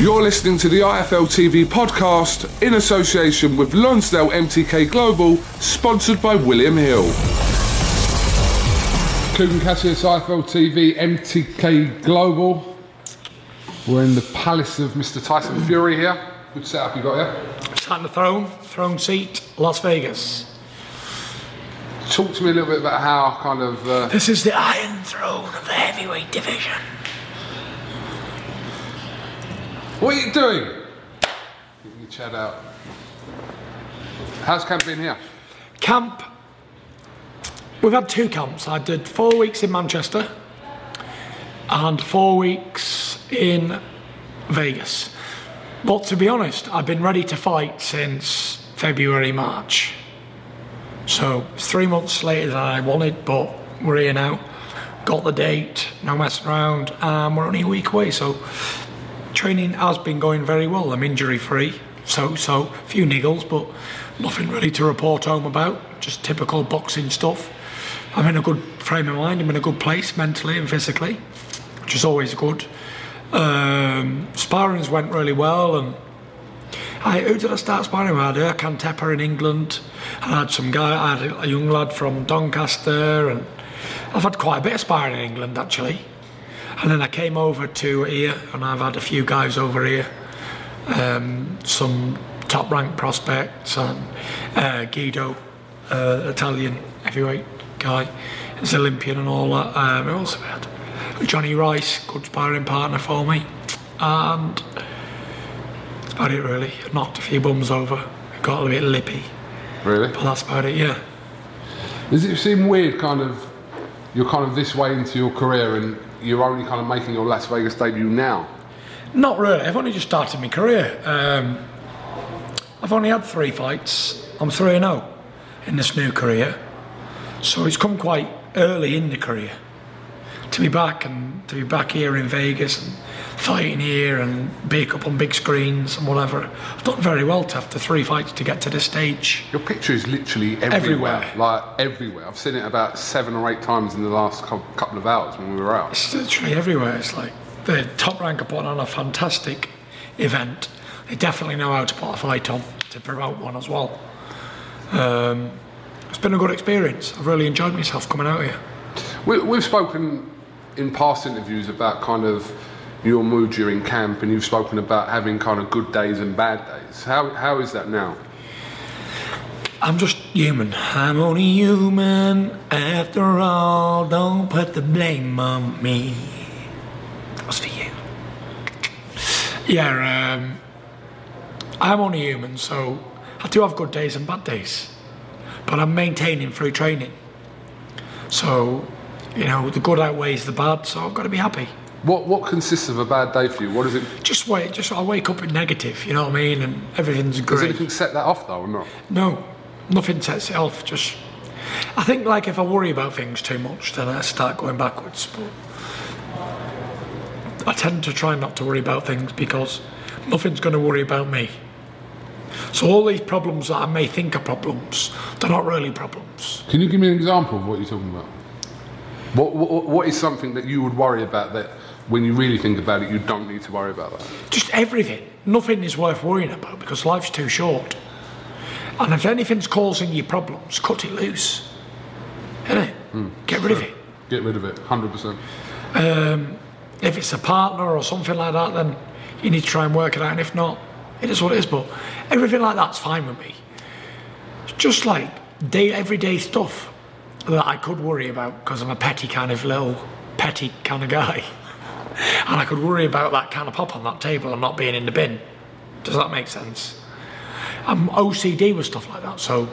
You're listening to the IFL TV podcast in association with Lonsdale MTK Global, sponsored by William Hill. Kugan Cassius, IFL TV, MTK Global. We're in the palace of Mr. Tyson Fury here. Good setup you got here. Sat on the throne, throne seat, Las Vegas. Talk to me a little bit about how kind of. Uh, This is the Iron Throne of the heavyweight division. What are you doing? Give your chat out. How's camp been here? Camp. We've had two camps. I did four weeks in Manchester and four weeks in Vegas. But to be honest, I've been ready to fight since February, March. So three months later than I wanted, but we're here now. Got the date, no messing around, and we're only a week away. So training has been going very well. I'm injury free, so so a few niggles, but nothing really to report home about. Just typical boxing stuff. I'm in a good frame of mind. I'm in a good place mentally and physically, which is always good. Um, sparrings went really well, and I, who did I start sparring with? I had Erkan Teper in England. I had some guy, I had a young lad from Doncaster, and I've had quite a bit of sparring in England actually. And then I came over to here, and I've had a few guys over here, um, some top ranked prospects, and uh, Guido, uh, Italian heavyweight guy, is Olympian and all that. Um, I also had Jonnie Rice, good sparring partner for me, and that's about it really. Knocked a few bums over, got a bit lippy, Really? but that's about it. Yeah. Does it seem weird, kind of, you're kind of this way into your career and you're only kind of making your Las Vegas debut now? Not really. I've only just started my career. Um, I've only had three fights. I'm 3 0 in this new career. So it's come quite early in the career. To be back and to be back here in Vegas and fighting here and be up on big screens and whatever. I've done very well to have after three fights to get to this stage. Your picture is literally everywhere. Everywhere. Like everywhere. I've seen it about seven or eight times in the last cou- couple of hours when we were out. It's literally everywhere. It's like the top rank putting on a fantastic event. They definitely know how to put a fight on to promote one as well. Um, it's been a good experience. I've really enjoyed myself coming out here. We, we've spoken in past interviews about kind of your mood during camp, and you've spoken about having kind of good days and bad days. How, how is that now? I'm just human. I'm only human after all. Don't put the blame on me. That was for you. Yeah, um, I'm only human, so I do have good days and bad days. But I'm maintaining through training. So, you know, the good outweighs the bad, so I've got to be happy. What, what consists of a bad day for you? What is it? Just wait, just I wake up in negative, you know what I mean, and everything's great. Does anything set that off though, or not? No, Nothing sets it off. Just, I think like if I worry about things too much, then I start going backwards. But I tend to try not to worry about things because nothing's going to worry about me. So all these problems that I may think are problems, they're not really problems. Can you give me an example of what you're talking about? What, what, what is something that you would worry about that when you really think about it, you don't need to worry about that? Just everything. Nothing is worth worrying about because life's too short. And if anything's causing you problems, cut it loose. Innit? Get rid of it. Get rid of it, 100%. Um, if it's a partner or something like that, then you need to try and work it out. And if not, it is what it is. But everything like that's fine with me. It's just like day, everyday stuff that I could worry about because I'm a petty kind of little, petty kind of guy. and I could worry about that can of pop on that table and not being in the bin. Does that make sense? Um, I'm OCD with stuff like that, so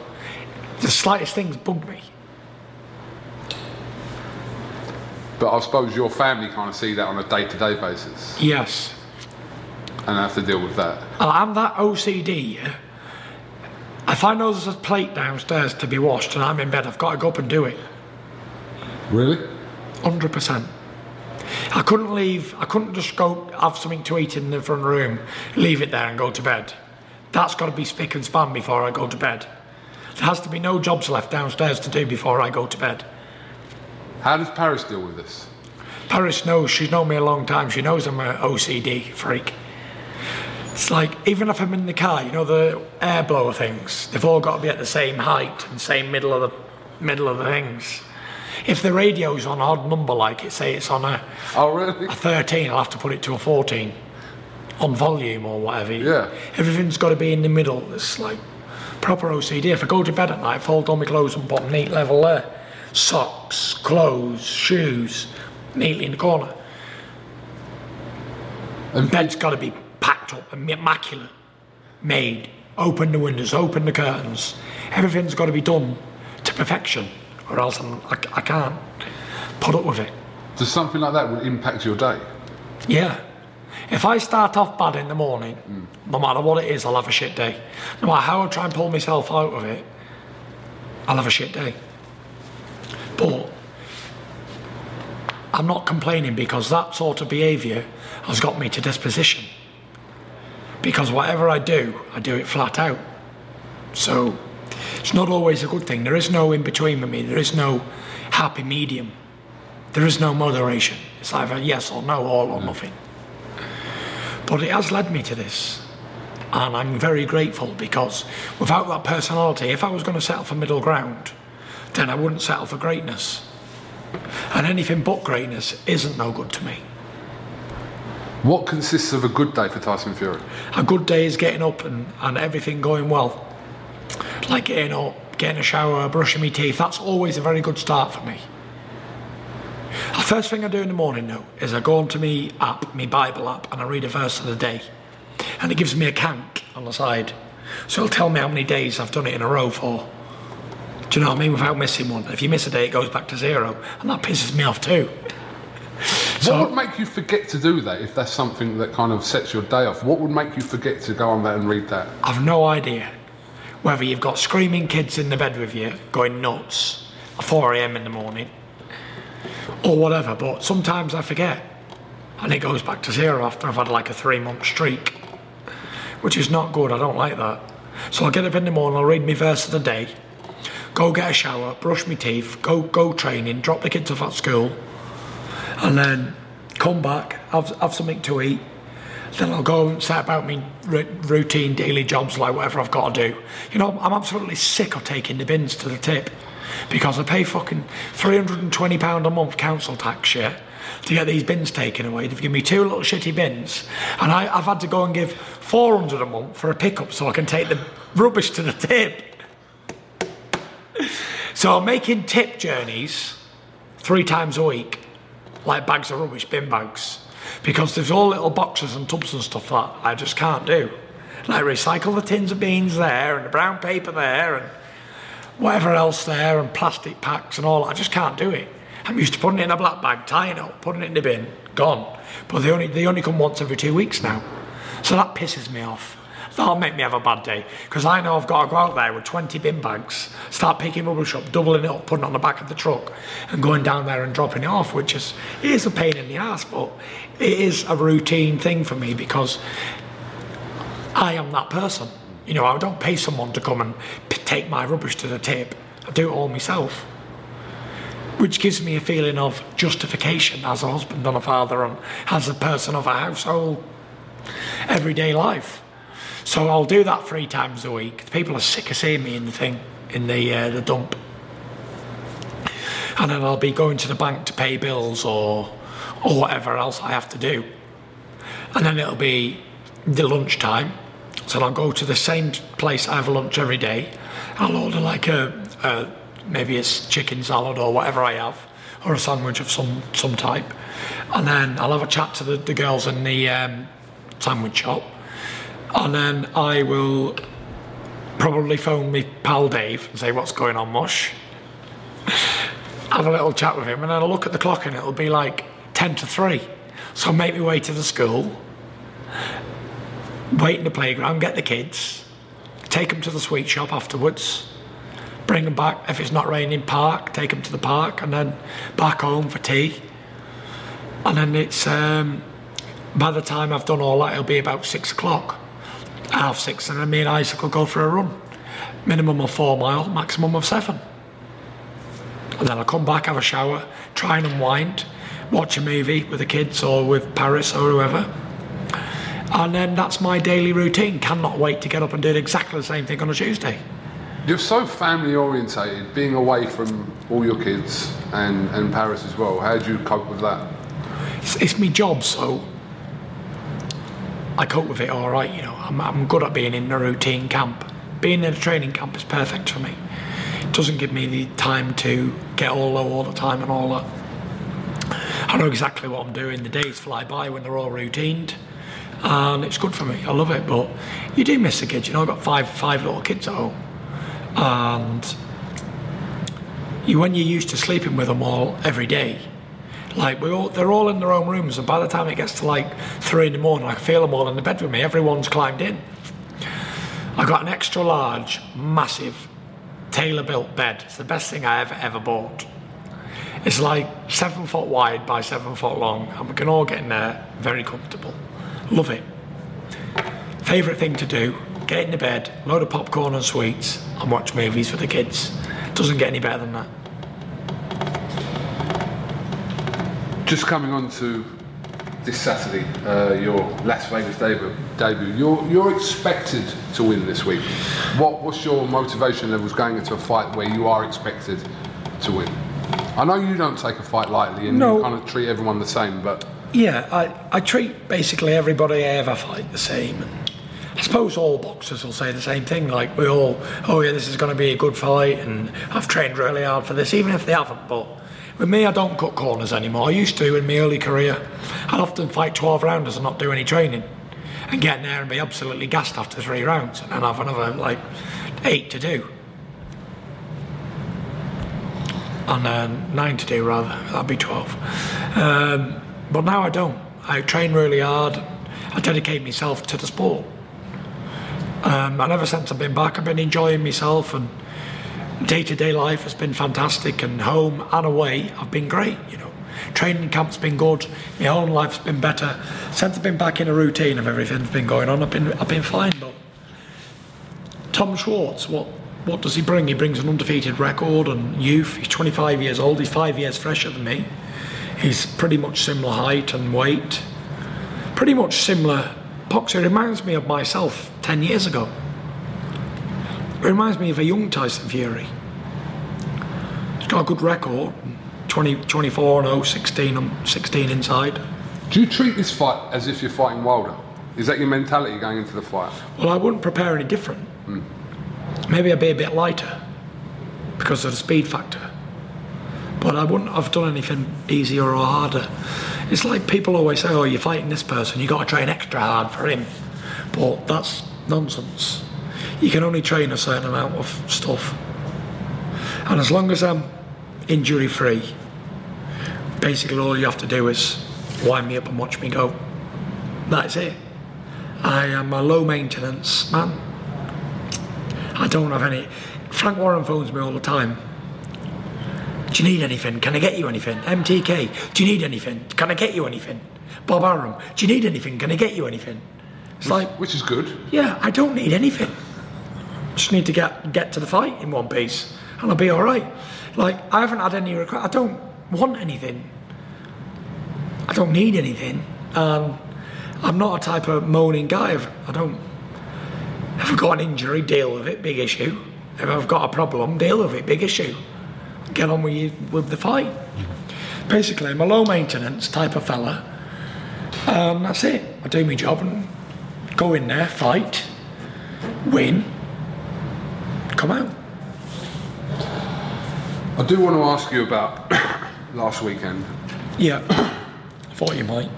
the slightest things bug me. But I suppose your family kind of see that on a day to day basis Yes. and I have to deal with that. And I'm that OCD. If I know there's a plate downstairs to be washed and I'm in bed, I've got to go up and do it. Really? 100%. I couldn't leave, I couldn't just go have something to eat in the front room, leave it there and go to bed. That's got to be spick and span before I go to bed. There has to be no jobs left downstairs to do before I go to bed. How does Paris deal with this? Paris knows, she's known me a long time, she knows I'm an OCD freak. It's like, even if I'm in the car, you know, the air blower things, they've all got to be at the same height and same middle of the middle of the things. If the radio's on odd number, like it, say it's on a, Oh, really? a 13, I'll have to put it to a 14 on volume or whatever. Yeah. Everything's got to be in the middle. It's like proper OCD. If I go to bed at night, fold all my clothes and put them neat level there. Socks, clothes, shoes, neatly in the corner. And Bed's got to be packed up and immaculate, made. Open the windows, open the curtains. Everything's got to be done to perfection, or else I'm, I, I can't put up with it. does something like that would impact your day? Yeah. If I start off bad in the morning, hmm. no matter what it is, I'll have a shit day. No matter how I try and pull myself out of it, I'll have a shit day. But I'm not complaining because that sort of behaviour has got me to this position. Because whatever I do, I do it flat out. So it's not always a good thing. There is no in between with me, there is no happy medium. There is no moderation. It's either yes or no, all or nothing. But it has led me to this. And I'm very grateful because without that personality, if I was going to settle for middle ground, then I wouldn't settle for greatness. And anything but greatness isn't no good to me. What consists of a good day for Tyson Fury? A good day is getting up and, and everything going well. Like getting up, getting a shower, brushing my teeth, that's always a very good start for me. The first thing I do in the morning though is I go onto my app, my Bible app, and I read a verse of the day. And it gives me a count on the side. So it'll tell me how many days I've done it in a row for. Do you know what I mean? Without missing one. If you miss a day, it goes back to zero. And that pisses me off too. what would make you forget to do that if that's something that kind of sets your day off? What would make you forget to go on that and read that? I've no idea whether you've got screaming kids in the bed with you going nuts at 4 a.m. in the morning or whatever, but sometimes I forget and it goes back to zero after I've had like a three month streak, which is not good. I don't like that. So I'll get up in the morning, I'll read my verse of the day, go get a shower, brush my teeth, go go training, drop the kids off at school, and then come back, have, have something to eat, then I'll go and set about me r- routine daily jobs like whatever I've got to do. You know, I'm absolutely sick of taking the bins to the tip because I pay fucking £320 a month council tax, yeah, to get these bins taken away. They've given me two little shitty bins and I, I've had to go and give 400 a month for a pickup so I can take the rubbish to the tip. So I'm making tip journeys three times a week, like bags of rubbish, bin bags, because there's all little boxes and tubs and stuff that I just can't do. Like recycle the tins of beans there and the brown paper there and whatever else there and plastic packs and all. I just can't do it. I'm used to putting it in a black bag, tying it up, putting it in the bin, gone. But they only they only come once every two weeks now, so that pisses me off. That'll make me have a bad day because I know I've got to go out there with 20 bin bags, start picking rubbish up, doubling it up, putting it on the back of the truck, and going down there and dropping it off, which is is a pain in the ass, but it is a routine thing for me because I am that person. You know, I don't pay someone to come and take my rubbish to the tip. I do it all myself, which gives me a feeling of justification as a husband and a father and as a person of a household, everyday life. So I'll do that three times a week. People are sick of seeing me in the thing, in the uh, the dump, and then I'll be going to the bank to pay bills or or whatever else I have to do, and then it'll be the lunchtime. So I'll go to the same place I have lunch every day. I'll order like a, a maybe it's chicken salad or whatever I have, or a sandwich of some some type, and then I'll have a chat to the, the girls in the um, sandwich shop, and then I will probably phone me pal Dave and say what's going on, Mush. have a little chat with him, and then I'll look at the clock and it'll be like ten to three. So I'll make my way to the school, wait in the playground, get the kids, take them to the sweet shop afterwards, bring them back if it's not raining, park, take them to the park, and then back home for tea. And then it's um, by the time I've done all that, it'll be about six o'clock, half six, and then me and Isaac will go for a run, minimum of four mile, maximum of seven. And then I'll come back, have a shower, try and unwind, watch a movie with the kids or with Paris or whoever. And then that's my daily routine. Cannot wait to get up and do exactly the same thing on a Tuesday. You're so family orientated, being away from all your kids and, and Paris as well. How do you cope with that? It's, it's my job, so I cope with it all right. You know, I'm, I'm good at being in a routine camp. Being in a training camp is perfect for me. It doesn't give me the time to get all low all the time and all that. I know exactly what I'm doing. The days fly by when they're all routined, and it's good for me. I love it. But you do miss the kids. You know, I've got five five little kids at home, and you when you're used to sleeping with them all every day, like we all, they're all in their own rooms, and by the time it gets to like three in the morning, I feel them all in the bed with me. Everyone's climbed in. I got an extra large, massive, tailor-built bed. It's the best thing I ever ever bought. It's like seven foot wide by seven foot long, and we can all get in there very comfortable. Love it. Favourite thing to do: get in the bed, load of popcorn and sweets, and watch movies for the kids. Doesn't get any better than that. Just coming on to this Saturday, uh, your Las Vegas debut. debut. You're, you're expected to win this week. What, what's your motivation levels going into a fight where you are expected to win? I know you don't take a fight lightly and No. you kind of treat everyone the same, but Yeah, I, I treat basically everybody I ever fight the same. I suppose all boxers will say the same thing. Like we all, oh yeah, this is going to be a good fight, and I've trained really hard for this, even if they haven't. But with me, I don't cut corners anymore. I used to in my early career. I'd often fight 12 rounders and not do any training, and get in there and be absolutely gassed after three rounds, and then have another like eight to do. Uh, nine to do rather. That'd be twelve. Um, but now I don't. I train really hard. I dedicate myself to the sport. Um, and ever since I've been back, I've been enjoying myself, and day-to-day life has been fantastic. And home and away, I've been great. You know, training camp's been good. My own life's been better. Since I've been back in a routine of everything's been going on, I've been I've been fine. But Tom Schwarz, what what does he bring? He brings an undefeated record and youth. He's 25 years old. He's five years fresher than me. He's pretty much similar height and weight. Pretty much similar boxer. Reminds me of myself 10 years ago. It Reminds me of a young Tyson Fury. He's got a good record. 20, 24 and 0, 16, and 16 inside. do you treat this fight as if you're fighting Wilder? Is that your mentality going into the fight? Well, I wouldn't prepare any different. Hmm. Maybe I'd be a bit lighter because of the speed factor. But I wouldn't have done anything easier or harder. It's like people always say, oh, you're fighting this person, you've got to train extra hard for him. But that's nonsense. You can only train a certain amount of stuff. And as long as I'm injury free, basically all you have to do is wind me up and watch me go. That's it. I am a low maintenance man. I don't have any. Frank Warren phones me all the time. Do you need anything? Can I get you anything? MTK, do you need anything? Can I get you anything? Bob Arum, do you need anything? Can I get you anything? It's like, Which is good. yeah, I don't need anything. Just need to get get to the fight in one piece, and I'll be all right. Like I haven't had any request. I don't want anything. I don't need anything. Um, I'm not a type of moaning guy. I don't. If I've got an injury, deal with it. Big issue. If I've got a problem, deal with it. Big issue. Get on with you, with the fight. Basically, I'm a low maintenance type of fella. Um, that's it. I do my job and go in there, fight, win, come out. I do want to ask you about last weekend. Yeah, I thought you might.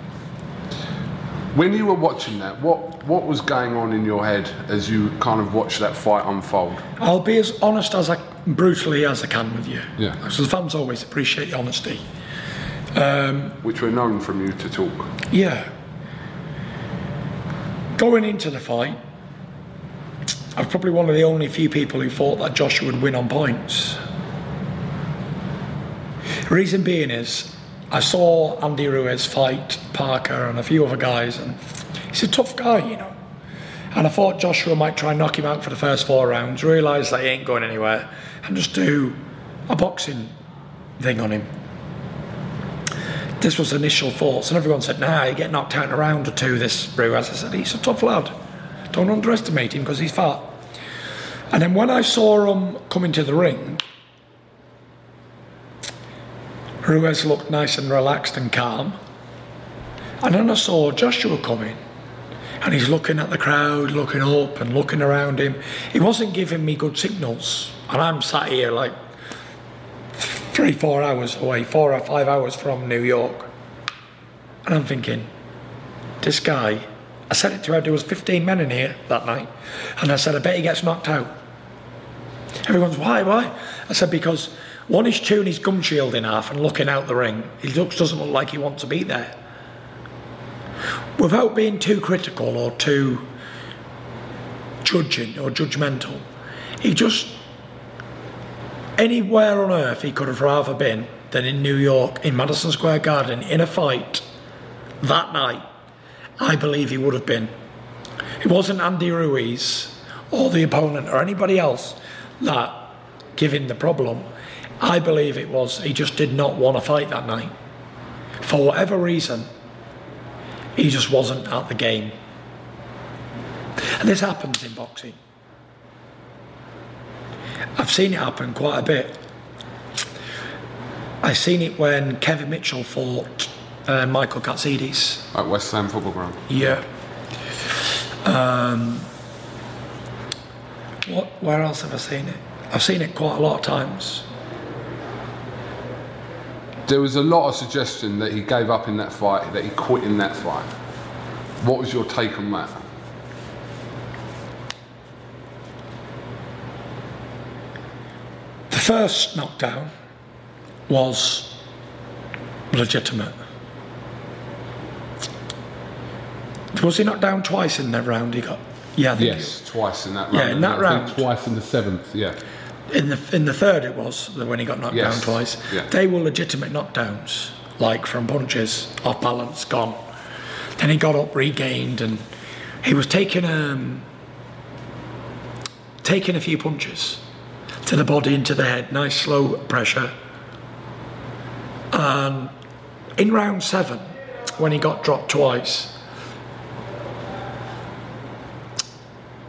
When you were watching that, what what was going on in your head as you kind of watched that fight unfold? I'll be as honest as I brutally as I can with you. Yeah. Because the fans always appreciate your honesty. Um, Which we're known from you to talk. Yeah. Going into the fight, I was probably one of the only few people who thought that Joshua would win on points. Reason being is, I saw Andy Ruiz fight Parker and a few other guys, and he's a tough guy, you know. And I thought Joshua might try and knock him out for the first four rounds, realise that he ain't going anywhere, and just do a boxing thing on him. This was initial thoughts, and everyone said, "Nah, you get knocked out in a round or two." This Ruiz, I said, "He's a tough lad. Don't underestimate him because he's fat." And then when I saw him come into the ring, Ruiz looked nice and relaxed and calm. And then I saw Joshua coming, and he's looking at the crowd, looking up and looking around him. He wasn't giving me good signals, and I'm sat here like three, four hours away, four or five hours from New York. And I'm thinking, this guy, I said it to her, there was 15 men in here that night. And I said, I bet he gets knocked out. Everyone's, why, why? I said, because one is chewing his gum shield in half and looking out the ring. He looks, doesn't look like he wants to be there. Without being too critical or too judging or judgmental, he just anywhere on earth he could have rather been than in New York, in Madison Square Garden, in a fight that night, I believe he would have been. It wasn't Andy Ruiz or the opponent or anybody else that gave him the problem. I believe it was he just did not want to fight that night. For whatever reason, he just wasn't at the game. And this happens in boxing. I've seen it happen quite a bit. I've seen it when Kevin Mitchell fought uh, Michael Katsidis. At West Ham Football Ground. Yeah. Um, what? Where else have I seen it? I've seen it quite a lot of times. There was a lot of suggestion that he gave up in that fight, that he quit in that fight. What was your take on that? The first knockdown was legitimate. Was he knocked down twice in that round? He got yeah. Yes, twice in that round. Yeah, in that and I think round. Twice in the seventh, yeah. In the in the third, it was when he got knocked Yes, down twice. yeah. They were legitimate knockdowns, like from punches, off balance, gone. Then he got up, regained, and he was taking um taking a few punches to the body, into the head, nice slow pressure. And in round seven, when he got dropped twice,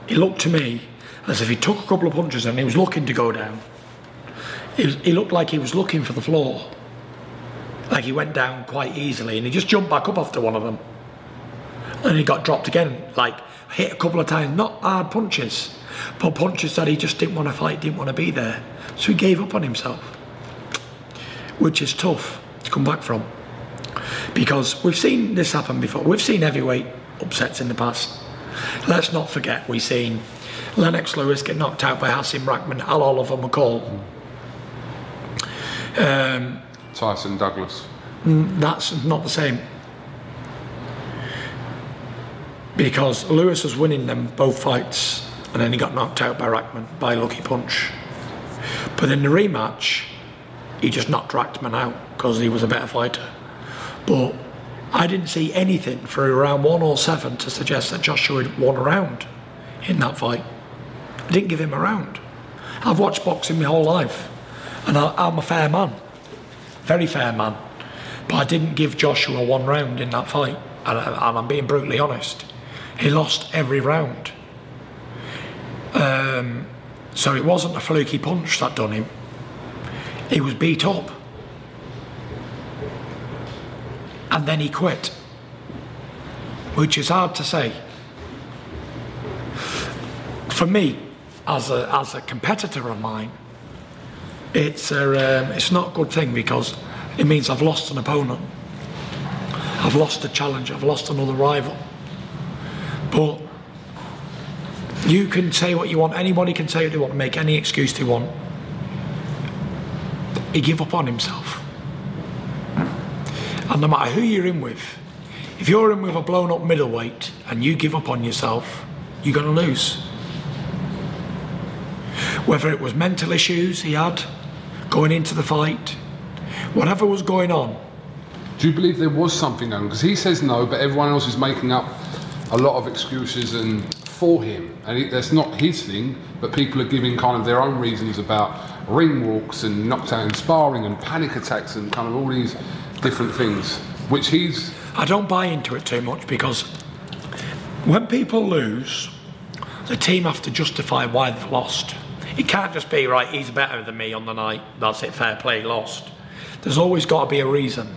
he looked to me as if he took a couple of punches and he was looking to go down. He, he looked like he was looking for the floor. Like he went down quite easily and he just jumped back up after one of them. And he got dropped again, like hit a couple of times, not hard punches, but punches that he just didn't want to fight, didn't want to be there. So he gave up on himself, which is tough to come back from. Because we've seen this happen before. We've seen heavyweight upsets in the past. Let's not forget we've seen Lennox Lewis get knocked out by Hasim Rackman, Al Oliver McCall. Um, Tyson Douglas. that's not the same. because Lewis was winning them both fights, and then he got knocked out by Rackman by lucky punch. But in the rematch, he just knocked Rackman out because he was a better fighter. But I didn't see anything through round one or seven to suggest that Joshua had won a round in that fight. I didn't give him a round. I've watched boxing my whole life, and I, I'm a fair man, very fair man. But I didn't give Joshua one round in that fight, and, I, and I'm being brutally honest. He lost every round. Um, so it wasn't a fluky punch that done him. He was beat up. And then he quit. Which is hard to say. For me, as a, as a competitor of mine, it's, a, um, it's not a good thing because it means I've lost an opponent. I've lost a challenge, I've lost another rival. But you can say what you want, anybody can say what they want, make any excuse they want. He give up on himself. And no matter who you're in with, if you're in with a blown up middleweight and you give up on yourself, you're going to lose. Whether it was mental issues he had going into the fight, whatever was going on. Do you believe there was something on? Because he says no, but everyone else is making up a lot of excuses and for him, and it, that's not his thing. But people are giving kind of their own reasons about ring walks and knockdown sparring and panic attacks and kind of all these different things, which he's. I don't buy into it too much because when people lose, the team have to justify why they've lost. It can't just be right. He's better than me on the night. That's it. Fair play. Lost. There's always got to be a reason.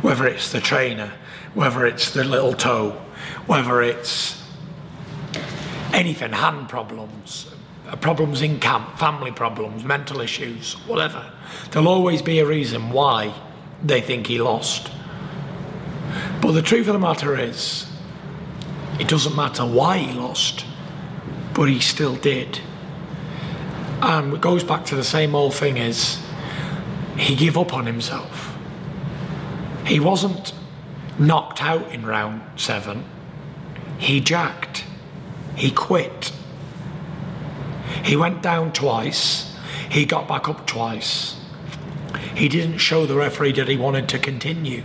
Whether it's the trainer, whether it's the little toe, whether it's anything, hand problems, uh, problems in camp, family problems, mental issues, whatever. There'll always be a reason why they think he lost. But the truth of the matter is, it doesn't matter why he lost, but he still did. And it goes back to the same old thing is he gave up on himself. He wasn't knocked out in round seven. He jacked. He quit. He went down twice. He got back up twice. He didn't show the referee that he wanted to continue.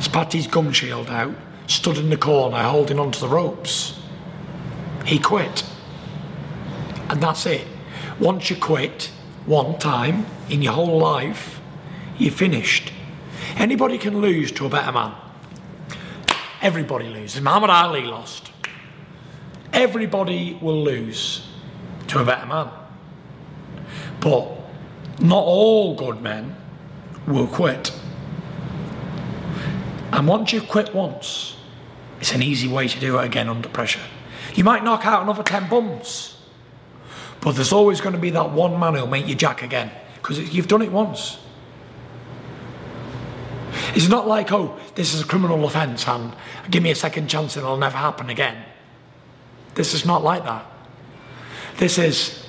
Spat his gum shield out, stood in the corner holding onto the ropes. He quit. And that's it. Once you quit one time in your whole life, you're finished. Anybody can lose to a better man. Everybody loses. Muhammad Ali lost. Everybody will lose to a better man. But not all good men will quit. And once you quit once, it's an easy way to do it again under pressure. You might knock out another 10 bums, but there's always going to be that one man who'll make you jack again because you've done it once. It's not like, oh, this is a criminal offence and give me a second chance and it'll never happen again. This is not like that. This is,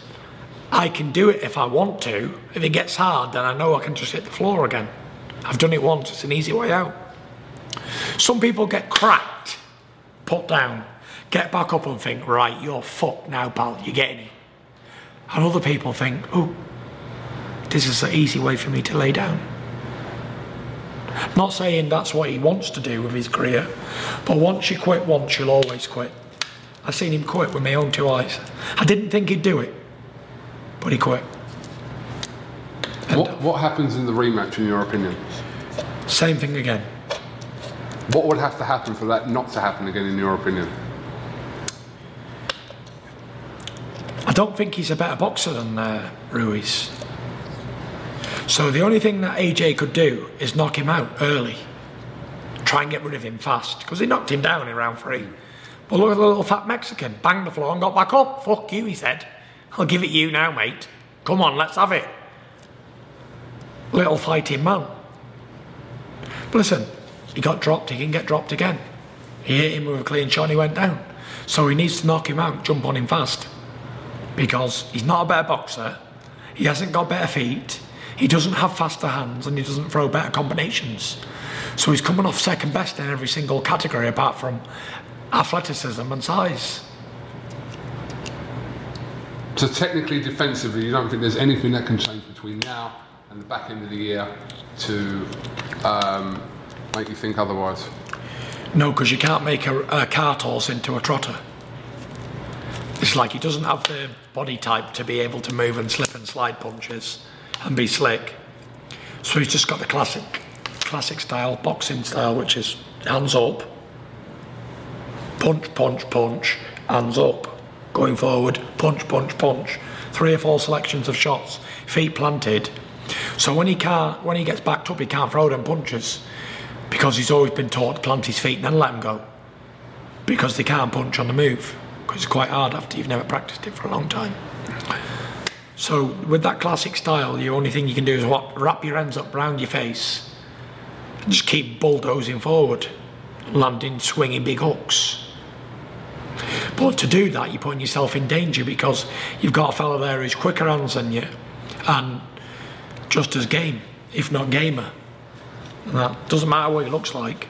I can do it if I want to. If it gets hard, then I know I can just hit the floor again. I've done it once, it's an easy way out. Some people get cracked, put down, get back up and think, right, you're fucked now, pal, you're getting it. And other people think, oh, this is the easy way for me to lay down. Not saying that's what he wants to do with his career, but once you quit once, you'll always quit. I've seen him quit with my own two eyes. I didn't think he'd do it, but he quit. What, uh, what happens in the rematch, in your opinion? Same thing again. What would have to happen for that not to happen again, in your opinion? Don't think he's a better boxer than uh, Ruiz. So the only thing that AJ could do is knock him out early. Try and get rid of him fast. Because he knocked him down in round three. But look at the little fat Mexican. Banged the floor and got back up. Fuck you, he said. I'll give it you now, mate. Come on, let's have it. Little fighting man. But listen, he got dropped, he can get dropped again. He hit him with a clean shot and he went down. So he needs to knock him out, jump on him fast. Because he's not a better boxer, he hasn't got better feet, He doesn't have faster hands and he doesn't throw better combinations. So he's coming off second best in every single category apart from athleticism and size. So technically, defensively, you don't think there's anything that can change between now and the back end of the year to um, make you think otherwise? No, because you can't make a, a cart horse into a trotter. It's like he doesn't have the body type to be able to move and slip and slide punches and be slick. So he's just got the classic, classic style, boxing style, which is hands up, punch, punch, punch, hands up, going forward, punch, punch, punch. Three or four selections of shots, feet planted. So when he can't, when he gets backed up, he can't throw them punches because he's always been taught to plant his feet and then let them go because they can't punch on the move it's quite hard after you've never practiced it for a long time. So with that classic style, the only thing you can do is what, wrap your hands up round your face and just keep bulldozing forward, landing, swinging big hooks. But to do that, you're putting yourself in danger because you've got a fellow there who's quicker hands than you and just as game, if not gamer. And that doesn't matter what he looks like.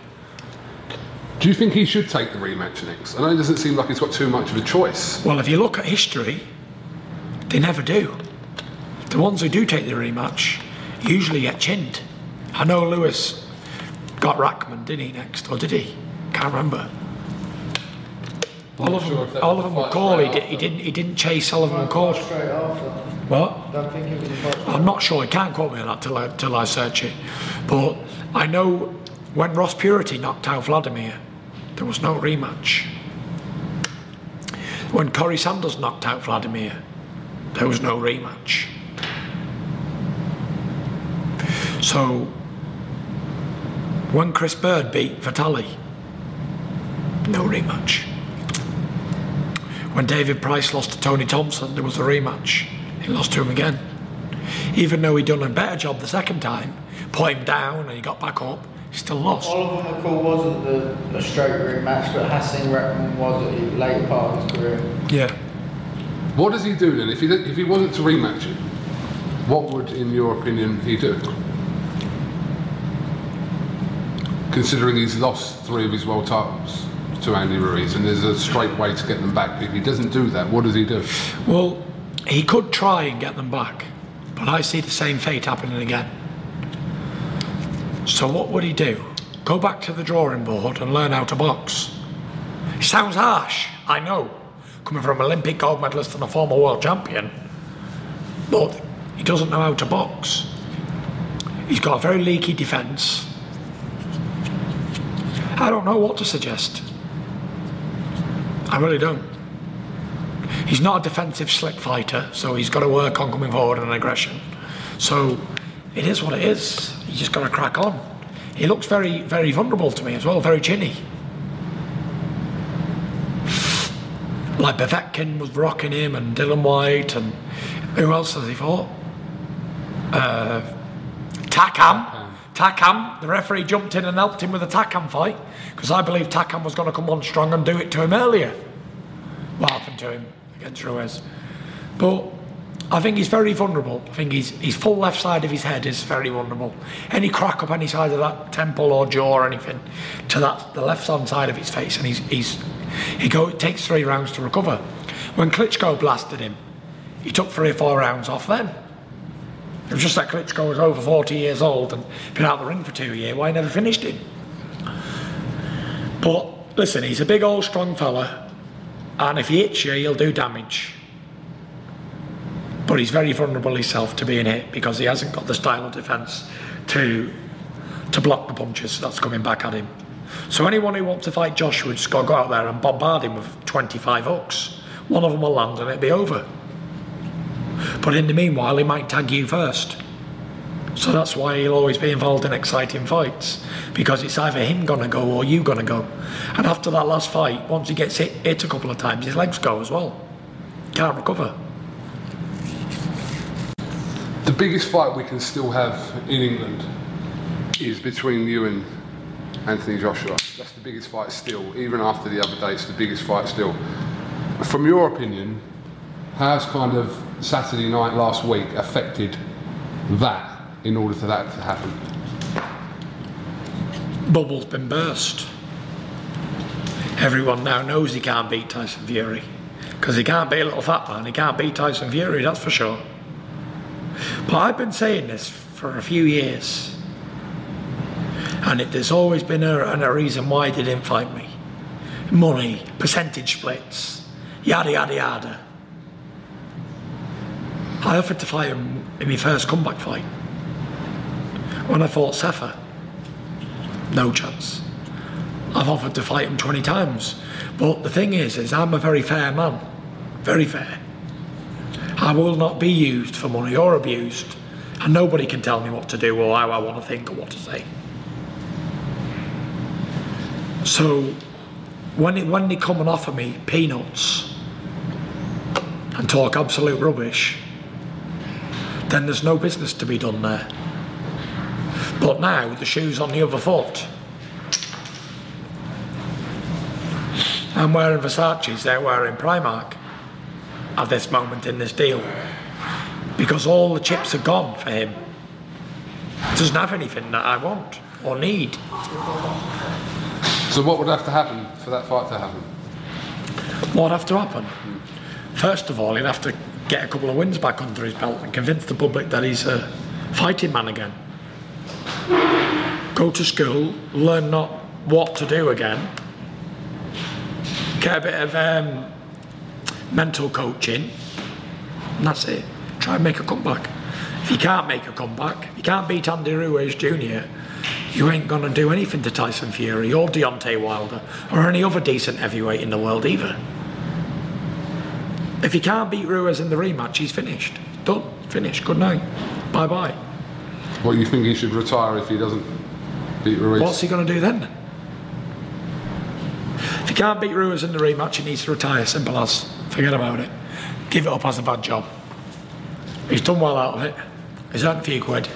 Do you think he should take the rematch next? I know it doesn't seem like he's got too much of a choice. Well, if you look at history, they never do. The ones who do take the rematch usually get chinned. I know Lewis got Rackman, didn't he, next? Or did he? Can't remember. I'm All of sure them, if all of them fight were call. He, did, he didn't. He didn't chase Sullivan McCall. Straight after. What? Don't think it was. I'm not sure. He can't quote me on that till I, till I search it. But I know when Ross Puritty knocked out Vladimir, there was no rematch. When Corrie Sanders knocked out Vladimir, there was no rematch. So when Chris Byrd beat Vitali, no rematch. When David Price lost to Tony Thompson, there was a rematch. He lost to him again. Even though he'd done a better job the second time, put him down and he got back up, still lost. Oliver McCall wasn't the, a straight ring match, but Hassan Rackman was at the later part of his career. Yeah. What does he do then? If he, if he wasn't to rematch it, what would, in your opinion, he do? Considering he's lost three of his world titles to Andy Ruiz, and there's a straight way to get them back. If he doesn't do that, what does he do? Well, he could try and get them back, but I see the same fate happening again. So what would he do? Go back to the drawing board and learn how to box. It sounds harsh, I know, coming from an Olympic gold medalist and a former world champion, but he doesn't know how to box. He's got a very leaky defence. I don't know what to suggest. I really don't. He's not a defensive slick fighter, so he's got to work on coming forward and aggression. So it is what it is. You just got to crack on. He looks very, very vulnerable to me as well, very chinny. Like Povetkin was rocking him, and Dillian Whyte, and who else has he fought? Uh, Takam. Takam. The referee jumped in and helped him with the Takam fight because I believe Takam was going to come on strong and do it to him earlier. What happened to him against Ruiz? But I think he's very vulnerable. I think he's his full left side of his head is very vulnerable. Any crack up any side of that temple or jaw or anything to that the left hand side of his face, and he's he's he go it takes three rounds to recover. When Klitschko blasted him, he took three or four rounds off then. It was just that Klitschko was over 40 years old and been out of the ring for two years. Why he never finished him? But listen, he's a big old strong fella, and if he hits you, he'll do damage. But he's very vulnerable himself to being hit because he hasn't got the style of defence to to block the punches that's coming back at him. So anyone who wants to fight Joshua just got to go out there and bombard him with 25 hooks. One of them will land and it'll be over. But in the meanwhile, he might tag you first. So that's why he'll always be involved in exciting fights because it's either him gonna go or you gonna go. And after that last fight, once he gets hit, hit a couple of times, his legs go as well. Can't recover. The biggest fight we can still have in England is between you and Anthony Joshua. That's the biggest fight still, even after the other day, it's the biggest fight still. From your opinion, how's kind of Saturday night last week affected that in order for that to happen? Bubble's been burst. Everyone now knows he can't beat Tyson Fury. Because he can't beat a little fat man, he can't beat Tyson Fury, that's for sure. But I've been saying this for a few years. And it, there's always been a, a reason why they didn't fight me. Money, percentage splits, yada yada yada. I offered to fight him in my first comeback fight. When I fought Sefer, no chance. I've offered to fight him 20 times. But the thing is, is I'm a very fair man. Very fair. I will not be used for money or abused. And nobody can tell me what to do or how I want to think or what to say. So when, it, when they come and offer me peanuts and talk absolute rubbish, then there's no business to be done there. But now the shoe's on the other foot. I'm wearing Versace's, they're wearing Primark at this moment in this deal. Because all the chips are gone for him. He doesn't have anything that I want or need. So what would have to happen for that fight to happen? What would have to happen? First of all, he'd have to get a couple of wins back under his belt and convince the public that he's a fighting man again. Go to school, learn not what to do again, get a bit of um, mental coaching, and that's it. Try and make a comeback. If you can't make a comeback, if you can't beat Andy Ruiz Jr., you ain't gonna do anything to Tyson Fury or Deontay Wilder or any other decent heavyweight in the world either. If you can't beat Ruiz in the rematch, he's finished. Done. Finished. Good night. Bye bye. What you think he should retire if he doesn't beat Ruiz? What's he going to do then? If he can't beat Ruiz in the rematch, he needs to retire. Simple as. Forget about it. Give it up as a bad job. He's done well out of it. He's earned a few quid.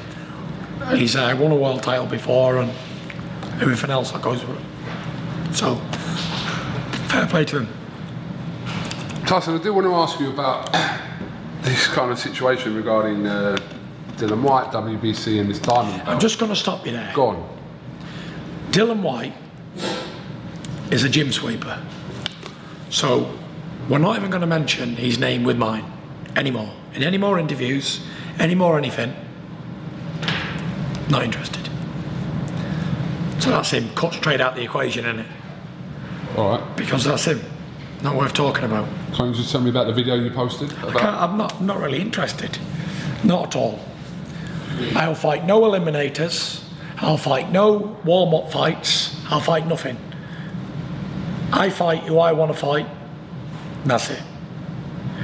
He's uh, won a world title before and everything else that goes with it. So, fair play to him. Tyson, I do want to ask you about this kind of situation regarding uh, Dillian Whyte, WBC, and this diamond. I'm just going to stop you there. Go on. Dillian Whyte is a gym sweeper. So we're not even going to mention his name with mine anymore. In any more interviews, any more anything. Not interested. So that's him cut straight out the equation, isn't it? All right. Because that's him. Not worth talking about. Can you just tell me about the video you posted? About? I'm not, not really interested. Not at all. I'll fight no eliminators. I'll fight no warm up fights. I'll fight nothing. I fight who I want to fight. That's it.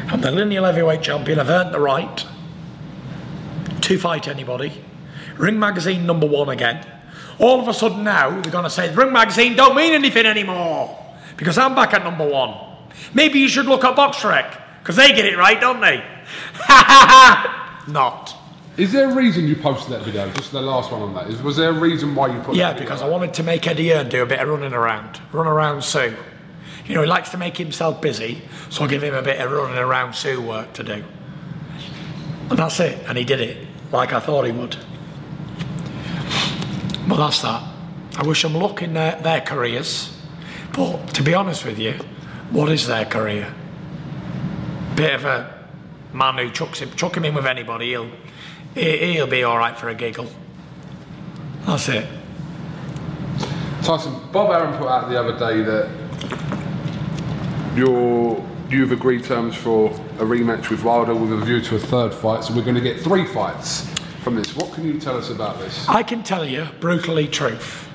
I'm the lineal heavyweight champion. I've earned the right to fight anybody. Ring Magazine number one again. All of a sudden now they're going to say Ring Magazine don't mean anything anymore because I'm back at number one. Maybe you should look at BoxRec because they get it right, don't they? Ha ha ha! Not. Is there a reason you posted that video? Just the last one on that. Is, was there a reason why you put Yeah, because I wanted to make Eddie Hearn do a bit of running around. Run around Sue. You know, he likes to make himself busy, so I'll give him a bit of running around Sue work to do. And that's it. And he did it like I thought he would. But that's that. I wish them luck in their, their careers. But to be honest with you, what is their career? Bit of a man who chucks him, chuck him in with anybody, he'll, he- he'll be all right for a giggle. That's it. Tyson, Bob Arum put out the other day that you're, you've agreed terms for a rematch with Wilder with a view to a third fight, so we're going to get three fights from this. What can you tell us about this? I can tell you brutally truth.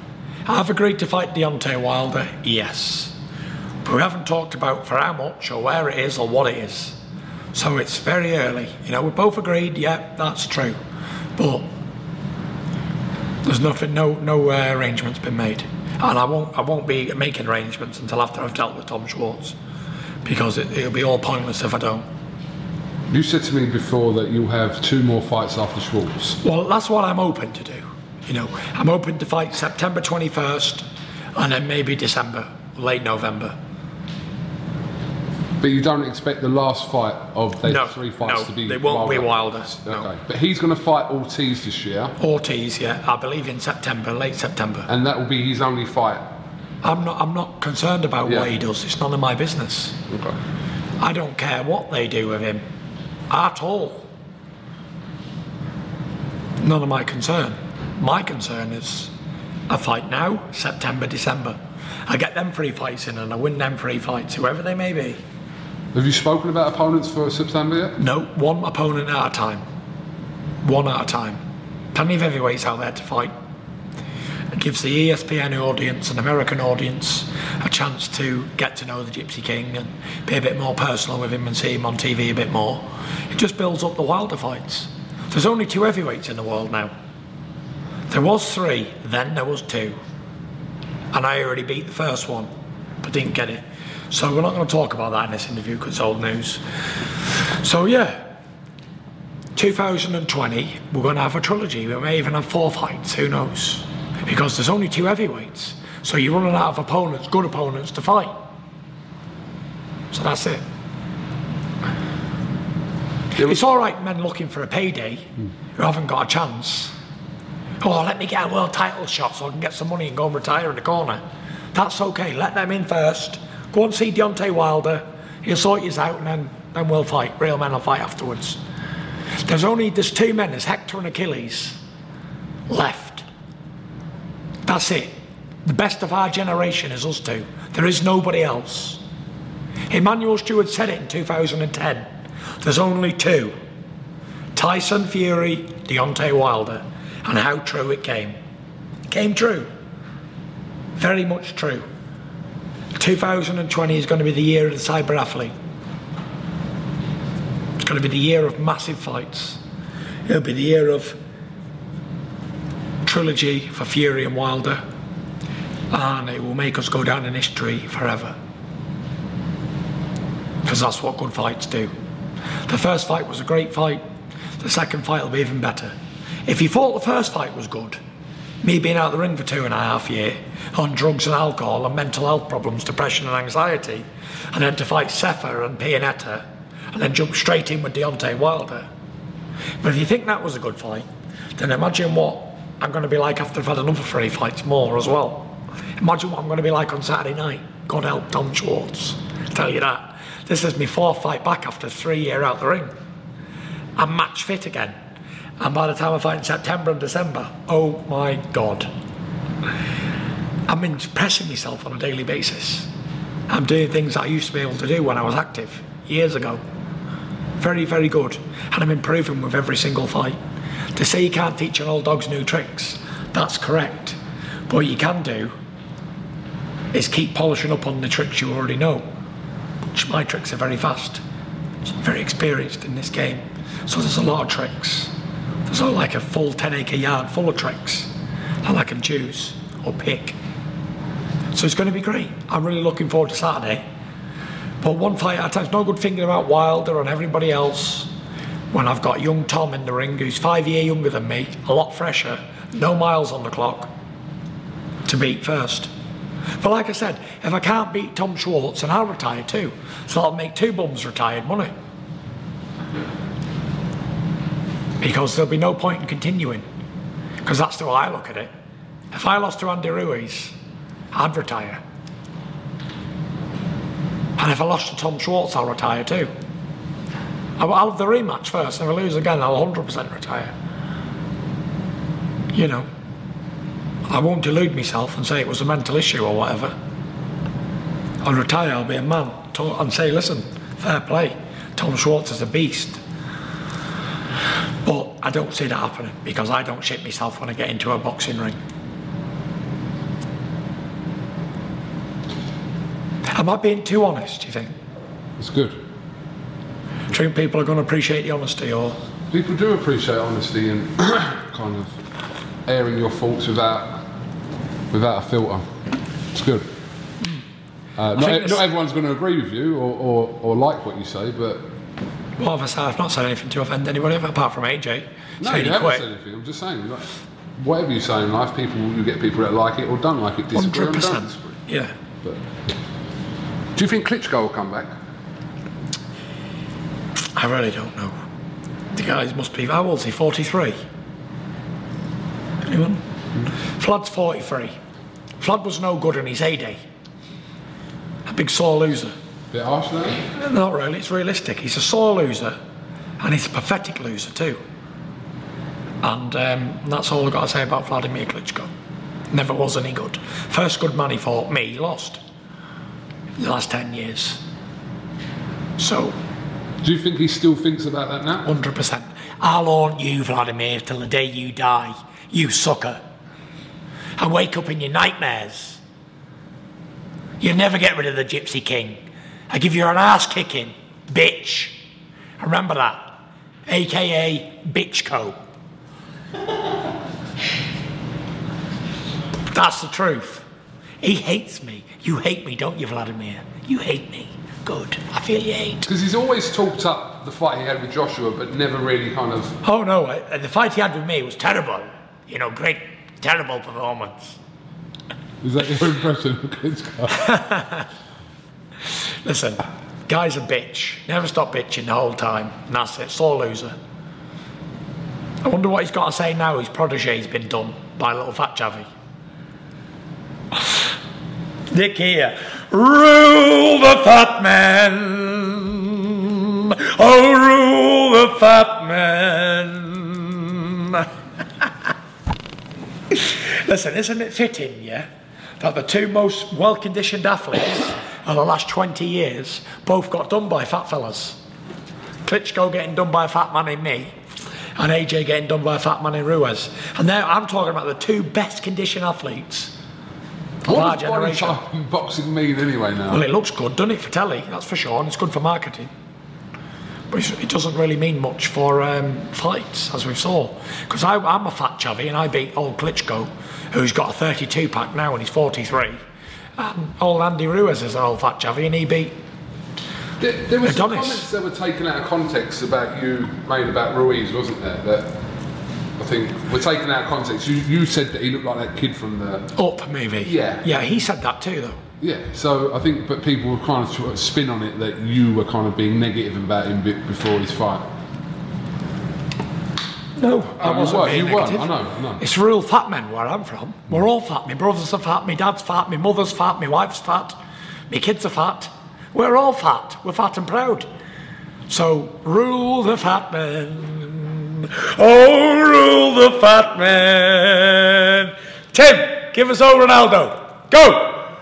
I've agreed to fight Deontay Wilder, yes. But we haven't talked about for how much or where it is or what it is. So it's very early. You know, we both agreed, yeah, that's true. But there's nothing, no, no uh, arrangements been made. And I won't, I won't be making arrangements until after I've dealt with Tom Schwarz. Because it, it'll be all pointless if I don't. You said to me before that you'll have two more fights after Schwarz. Well, that's what I'm open to do. You know, I'm open to fight September 21st and then maybe December, late November. But you don't expect the last fight of those No, three fights no, to be No. they won't be Wilder. No. Okay. But he's going to fight Ortiz this year, Ortiz, yeah, I believe in September, late September. and that will be his only fight. I'm not. I'm not concerned about Yeah. what he does. It's none of my business. Okay. I don't care what they do with him, at all. None of my concern. My concern is a fight now, September, December. I get them three fights in and I win them three fights, whoever they may be. Have you spoken about opponents for September yet? No, one opponent at a time. One at a time. Plenty of heavyweights out there to fight. Gives the ESPN audience and American audience a chance to get to know the Gypsy King and be a bit more personal with him and see him on TV a bit more. It just builds up the Wilder fights. There's only two heavyweights in the world now. There was three, then there was two. And I already beat the first one, but didn't get it. So we're not going to talk about that in this interview because it's old news. So yeah, 2020, we're going to have a trilogy. We may even have four fights, who knows? Because there's only two heavyweights. So you're running out of opponents, good opponents to fight. So that's it. It's all right, men looking for a payday who haven't got a chance. Oh, let me get a world title shot so I can get some money and go and retire in the corner. That's okay. Let them in first. Go and see Deontay Wilder. He'll sort you out, and then, then we'll fight. Real men will fight afterwards. There's only there's two men. There's Hector and Achilles left. That's it. The best of our generation is us two. There is nobody else. Emanuel Steward said it in 2010. There's only two. Tyson Fury, Deontay Wilder. And how true it came. It came true. Very much true. 2020 is going to be the year of the cyber athlete. It's going to be the year of massive fights. It'll be the year of trilogy for Fury and Wilder. And it will make us go down in history forever. Because that's what good fights do. The first fight was a great fight. The second fight will be even better. If you thought the first fight was good, me being out of the ring for two and a half year on drugs and alcohol and mental health problems, depression and anxiety, and then to fight Sefer and Pianeta, and then jump straight in with Deontay Wilder. But if you think that was a good fight, then imagine what I'm going to be like after I've had another three fights more as well. Imagine what I'm going to be like on Saturday night. God help Tom Schwarz. I tell you that. This is my fourth fight back after three year out the ring. I'm match fit again. And by the time I fight in September and December, oh my God. I'm impressing myself on a daily basis. I'm doing things I used to be able to do when I was active years ago. Very, very good. And I'm improving with every single fight. To say you can't teach an old dog's new tricks, that's correct. But what you can do is keep polishing up on the tricks you already know. Which my tricks are very fast. Very experienced in this game. So there's a lot of tricks. There's not like a full 10 acre yard full of tricks that I can choose or pick. So it's going to be great. I'm really looking forward to Saturday. But one fight at a time, no good thinking about Wilder and everybody else when I've got young Tom in the ring who's five year younger than me, a lot fresher, no miles on the clock to beat first. But like I said, if I can't beat Tom Schwarz, then I'll retire too. So I'll make two bums retired money. Because there'll be no point in continuing. Because that's the way I look at it. If I lost to Andy Ruiz, I'd retire. And if I lost to Tom Schwarz, I'll retire too. I'll have the rematch first. If I lose again, I'll 100% retire. You know, I won't delude myself and say it was a mental issue or whatever. I'll retire, I'll be a man, and say, listen, fair play. Tom Schwarz is a beast. But I don't see that happening because I don't shit myself when I get into a boxing ring. Am I being too honest, do you think? It's good. Do you think people are going to appreciate the honesty or. People do appreciate honesty and kind of airing your faults without without a filter. It's good. Uh, not, e- not everyone's going to agree with you or, or, or like what you say, but Well, I've I've not said anything to offend anybody apart from AJ. no, you haven't said anything. I'm just saying, like, whatever you say in life, people you get people that like it or don't like it, disagree or don't 100%. disagree. Yeah. But do you think Klitschko will come back? I really don't know. The guys must be, how old is he? 43? Anyone? Vlad's 43. Vlad was no good in his heyday. A big sore loser. Bit harsh now. Not really, it's realistic. He's a sore loser and he's a pathetic loser too. And um, that's all I've got to say about Vladimir Klitschko. Never was any good. First good man he fought me, he lost. The last 10 years. So, Do you think he still thinks about that now? 100%. I'll haunt you, Vladimir, till the day you die. You sucker. And wake up in your nightmares. You'll never get rid of the Gypsy King. I give you an ass kicking, bitch. Remember that. AKA Bitchco. That's the truth. He hates me. You hate me, don't you, Vladimir? You hate me. Good. I feel you hate. Because he's always talked up the fight he had with Joshua, but never really kind of. Oh no, uh, the fight he had with me was terrible. You know, great, terrible performance. Is that your impression of Klitschko? Listen, guy's a bitch. Never stop bitching the whole time. And that's it. Sore loser. I wonder what he's got to say now his protege's been done by a little fat chavvy. Nick here. Rule the fat man. Oh, rule the fat man. Listen, isn't it fitting, yeah, that the two most well conditioned athletes of the last 20 years both got done by fat fellas? Klitschko getting done by a fat man in me, and AJ getting done by a fat man in Ruiz. And now I'm talking about the two best conditioned athletes our What does body generation. boxing mean anyway now? Well, it looks good, doesn't it, for telly? That's for sure, and it's good for marketing. But it doesn't really mean much for um, fights, as we saw. Because I'm a fat chavvy, and I beat old Klitschko, who's got a 32 pack now, and he's 43. And old Andy Ruiz is an old fat chavvy, and he beat. There, there were some comments that were taken out of context about you made about Ruiz, wasn't there? That Were taken out context. You, you said that he looked like that kid from the Up movie. Yeah. Yeah, he said that too, though. yeah. So I think, but people were kind of sort of spin on it that you were kind of being negative about him before his fight. No, Oh, I wasn't were, you were. I know, know. It's real fat men where I'm from. We're all fat. My brothers are fat, my dad's fat, my mother's fat, my wife's fat, my kids are fat. We're all fat. We're fat and proud. So rule the fat man. Oh, rule the fat man. Tim, give us old Ronaldo. Go.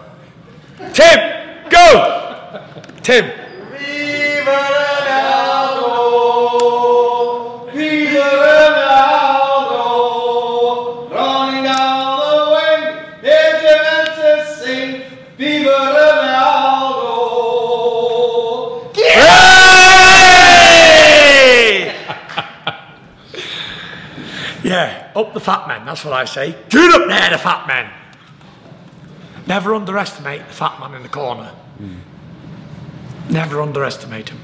Tim, go. Tim. Up the fat man, that's what I say. Get up there, the fat man. Never underestimate the fat man in the corner. Never underestimate him.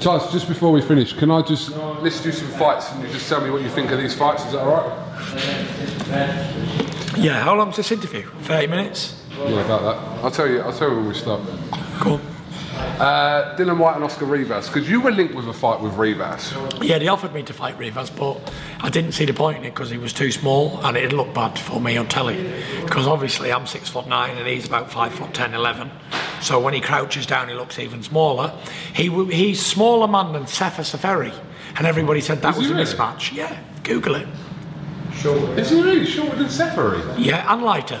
Charles, just before we finish, can I just let's do some fights and you just tell me what you think of these fights? Is that all right? Yeah, how long's this interview? 30 minutes? Yeah, about that. I'll tell you. I'll tell you when we start. Cool. Uh, Dillian Whyte and Oscar Rivas, because you were linked with a fight with Rivas. Yeah, they offered me to fight Rivas, but I didn't see the point in it because he was too small and it looked bad for me on telly. Because obviously I'm six foot nine and he's about five foot ten, eleven. So when he crouches down, he looks even smaller. He he's smaller man than Sefer Seferi, and everybody said that Is was a really? mismatch. Yeah, Google it. Shorter. Is he really shorter than Seferi? Yeah, and lighter.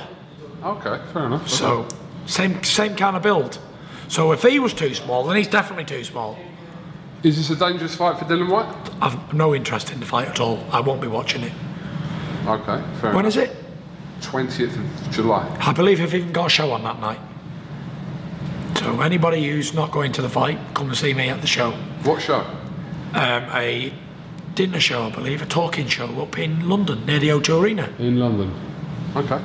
Okay, fair enough. So same same kind of build. So if he was too small, then he's definitely too small. is this a dangerous fight for Dillian Whyte? I've no interest in the fight at all. I won't be watching it. Okay, fair When enough. is it? 20th of July. I believe I've even got a show on that night. So anybody who's not going to the fight, come and see me at the show. What show? Um, a dinner show, I believe, a talking show up in London near the O2 Arena. In London. Okay.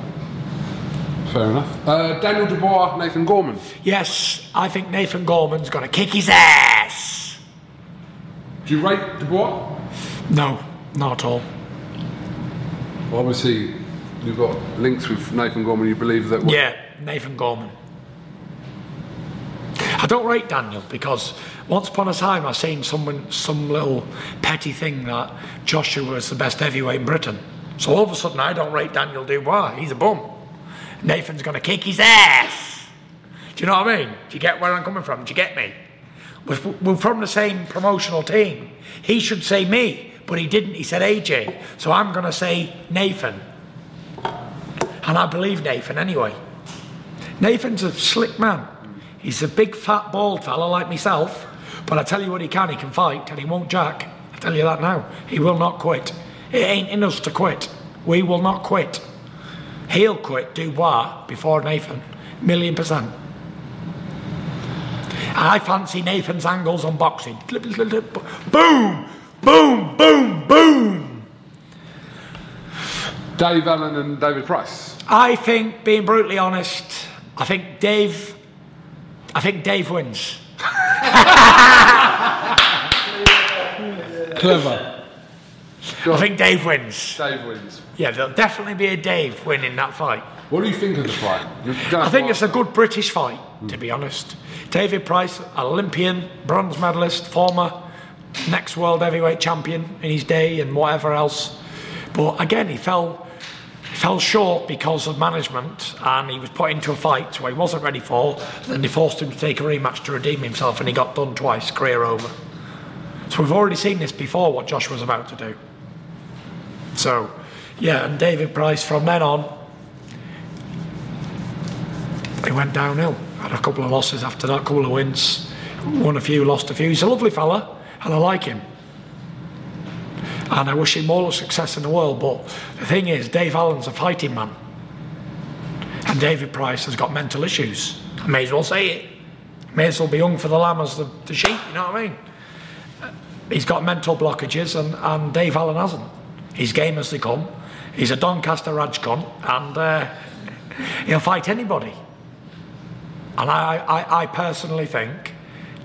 Fair enough. Uh, Daniel Dubois, Nathan Gorman. Yes, I think Nathan Gorman's going to kick his ass. Do you rate Dubois? No, not at all. Well, obviously, you've got links with Nathan Gorman. You believe that? Yeah, Nathan Gorman. I don't rate Daniel because once upon a time I seen someone some little petty thing that Joshua was the best heavyweight in Britain. So all of a sudden I don't rate Daniel Dubois. He's a bum. Nathan's going to kick his ass. Do you know what I mean? Do you get where I'm coming from? Do you get me? We're, we're from the same promotional team. He should say me, but he didn't. He said AJ. So I'm going to say Nathan. And I believe Nathan anyway. Nathan's a slick man. He's a big, fat, bald fella like myself. But I tell you what, he can. He can fight, and he won't jack. I tell you that now. He will not quit. It ain't in us to quit. We will not quit. He'll quit Dubois before Nathan. Million percent. I fancy Nathan's angles on boxing. Boom, boom, boom, boom. Dave Allen and David Price. I think, being brutally honest, I think Dave. I think Dave wins. Clever. I think Dave wins. Dave wins. Yeah, there'll definitely be a Dave winning that fight. What do you think of the fight? I think it's a good British fight, to be honest. David Price, Olympian, bronze medalist, former next world heavyweight champion in his day, and whatever else. But again, he fell fell short because of management, and he was put into a fight where he wasn't ready for. Then they forced him to take a rematch to redeem himself, and he got done twice, career over. So we've already seen this before, what Josh was about to do. So, yeah, and David Price from then on he went downhill. Had a couple of losses after that, a couple of wins. Won a few, lost a few. He's a lovely fella, and I like him. And I wish him all the success in the world. But the thing is, Dave Allen's a fighting man. And David Price has got mental issues. I may as well say it. May as well be hung for the lamb as the, the sheep, you know what I mean? He's got mental blockages, and, and Dave Allen hasn't. He's game as they come. He's a Doncaster Rajcon, and uh, he'll fight anybody. And I, I, I personally think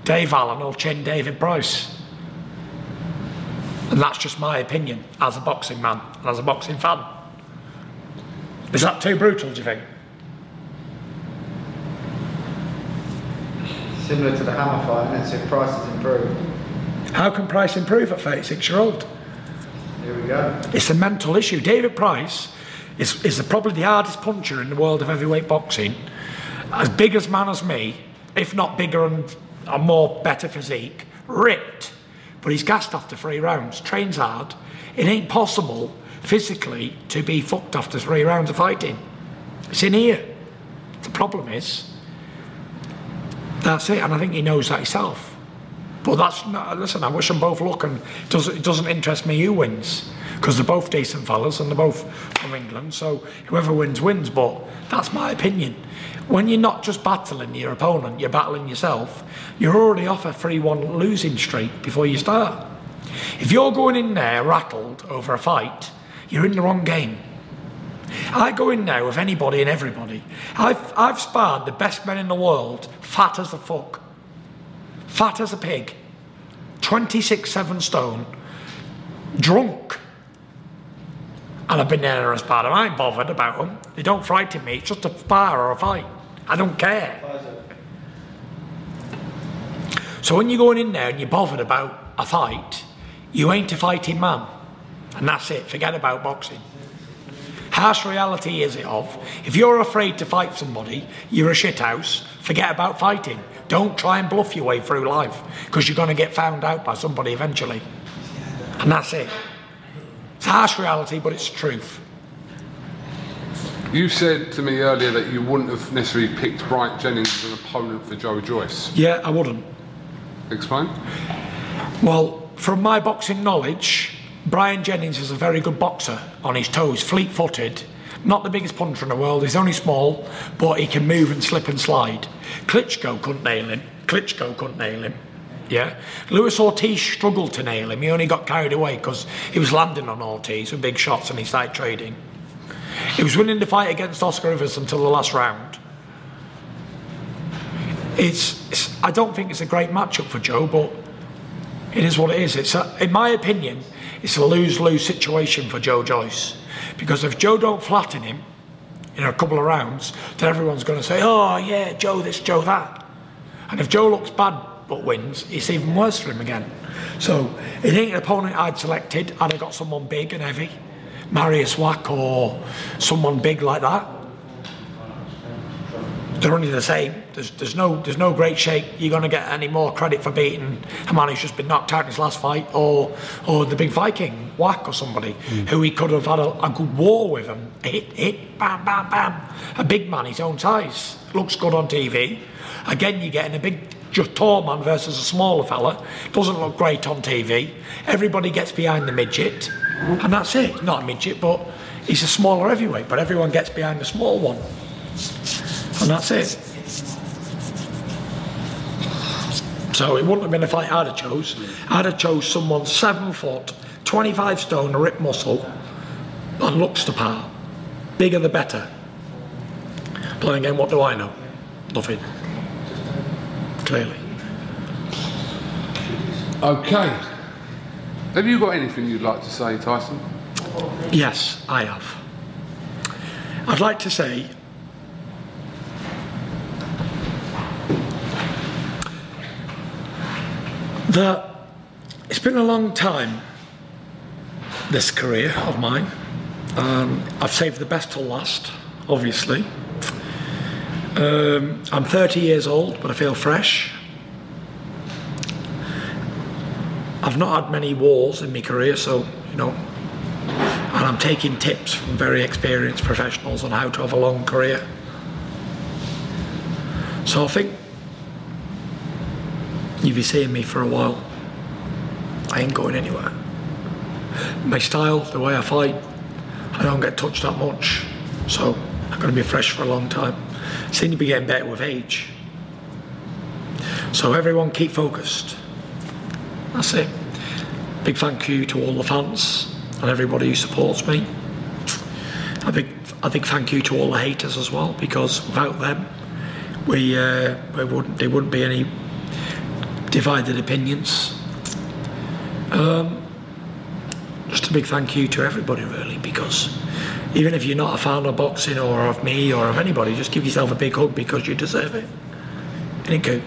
Dave Allen will chin David Price. And that's just my opinion as a boxing man and as a boxing fan. Is that too brutal, do you think? Similar to the hammer fight, and if Price has improved. How can Price improve at 36 year old? Go. It's a mental issue. David Price is, is probably the hardest puncher in the world of heavyweight boxing. As big as man as me, if not bigger and a more better physique, ripped. But he's gassed after three rounds, trains hard. It ain't possible physically to be fucked after three rounds of fighting. It's in here. The problem is, that's it, and I think he knows that himself. But that's not, listen, I wish them both luck, and it doesn't, it doesn't interest me who wins, because they're both decent fellas and they're both from England, so whoever wins, wins. But that's my opinion. When you're not just battling your opponent, you're battling yourself, you're already off a 3 1 losing streak before you start. If you're going in there rattled over a fight, you're in the wrong game. I go in there with anybody and everybody. I've, I've sparred the best men in the world, fat as a fuck, fat as a pig, 26, 7 stone, drunk. And I've been there as part of I ain't bothered about them. They don't frighten me. It's just a spar or a fight. I don't care. So when you're going in there and you're bothered about a fight, you ain't a fighting man. And that's it. Forget about boxing. Harsh reality is it of if you're afraid to fight somebody, you're a shithouse. Forget about fighting. Don't try and bluff your way through life because you're going to get found out by somebody eventually. And that's it. It's harsh reality, but it's truth. You said to me earlier that you wouldn't have necessarily picked Bryant Jennings as an opponent for Joe Joyce. Yeah, I wouldn't. Explain. Well, from my boxing knowledge, Bryant Jennings is a very good boxer on his toes, fleet footed. Not the biggest puncher in the world, he's only small, but he can move and slip and slide. Klitschko couldn't nail him. Klitschko couldn't nail him. Yeah. Luis Ortiz struggled to nail him. He only got carried away because he was landing on Ortiz with big shots and he started trading. He was winning the fight against Oscar Rivas until the last round. It's, it's I don't think it's a great matchup for Joe, but it is what it is. It's a, in my opinion, it's a lose-lose situation for Joe Joyce because if Joe don't flatten him in a couple of rounds, then everyone's going to say, "Oh yeah, Joe this, Joe that." And if Joe looks bad but wins, it's even worse for him again. So it ain't an opponent I'd selected. I'd have got someone big and heavy, Mariusz Wach or someone big like that. They're only the same. There's, there's no there's no great shape. You're going to get any more credit for beating a man who's just been knocked out in his last fight, or or the big Viking Wach or somebody mm. who he could have had a, a good war with him. Hit hit bam bam bam. A big man his own size looks good on TV. Again, you're getting a big just tall man versus a smaller fella. Doesn't look great on TV. Everybody gets behind the midget, and that's it. Not a midget, but he's a smaller heavyweight. But everyone gets behind the small one, and that's it. So it wouldn't have been a fight I'd have chose. I'd have chose someone seven foot, 25 stone, a ripped muscle, and looks the part. Bigger the better. But then again, what do I know? Nothing. Clearly. Okay. Have you got anything you'd like to say, Tyson? Yes, I have. I'd like to say that it's been a long time, this career of mine. Um, I've saved the best till last, obviously. Um, I'm 30 years old, but I feel fresh. I've not had many wars in my career, so, you know, and I'm taking tips from very experienced professionals on how to have a long career. So I think you'll be seeing me for a while. I ain't going anywhere. My style, the way I fight, I don't get touched that much, so I'm going to be fresh for a long time. Seem to be getting better with age. So everyone keep focused. That's it. Big thank you to all the fans and everybody who supports me. A big, a big thank you to all the haters as well, because without them, we, uh, we wouldn't, there wouldn't be any divided opinions. Um, just a big thank you to everybody, really, because even if you're not a fan of boxing or of me or of anybody, just give yourself a big hug because you deserve it. Ain't it?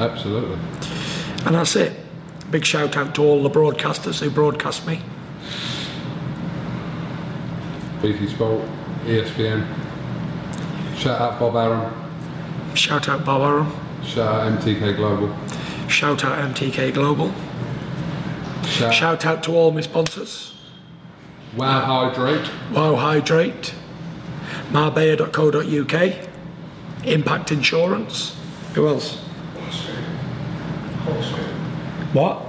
Absolutely. And that's it. Big shout out to all the broadcasters who broadcast me. BT Sport, ESPN. Shout out Bob Arum. Shout out Bob Arum. Shout out MTK Global. Shout out MTK Global. Shout, Shout out to all my sponsors. Wow Hydrate. Wow Hydrate. Marbella.co.uk. Impact Insurance. Who else? What?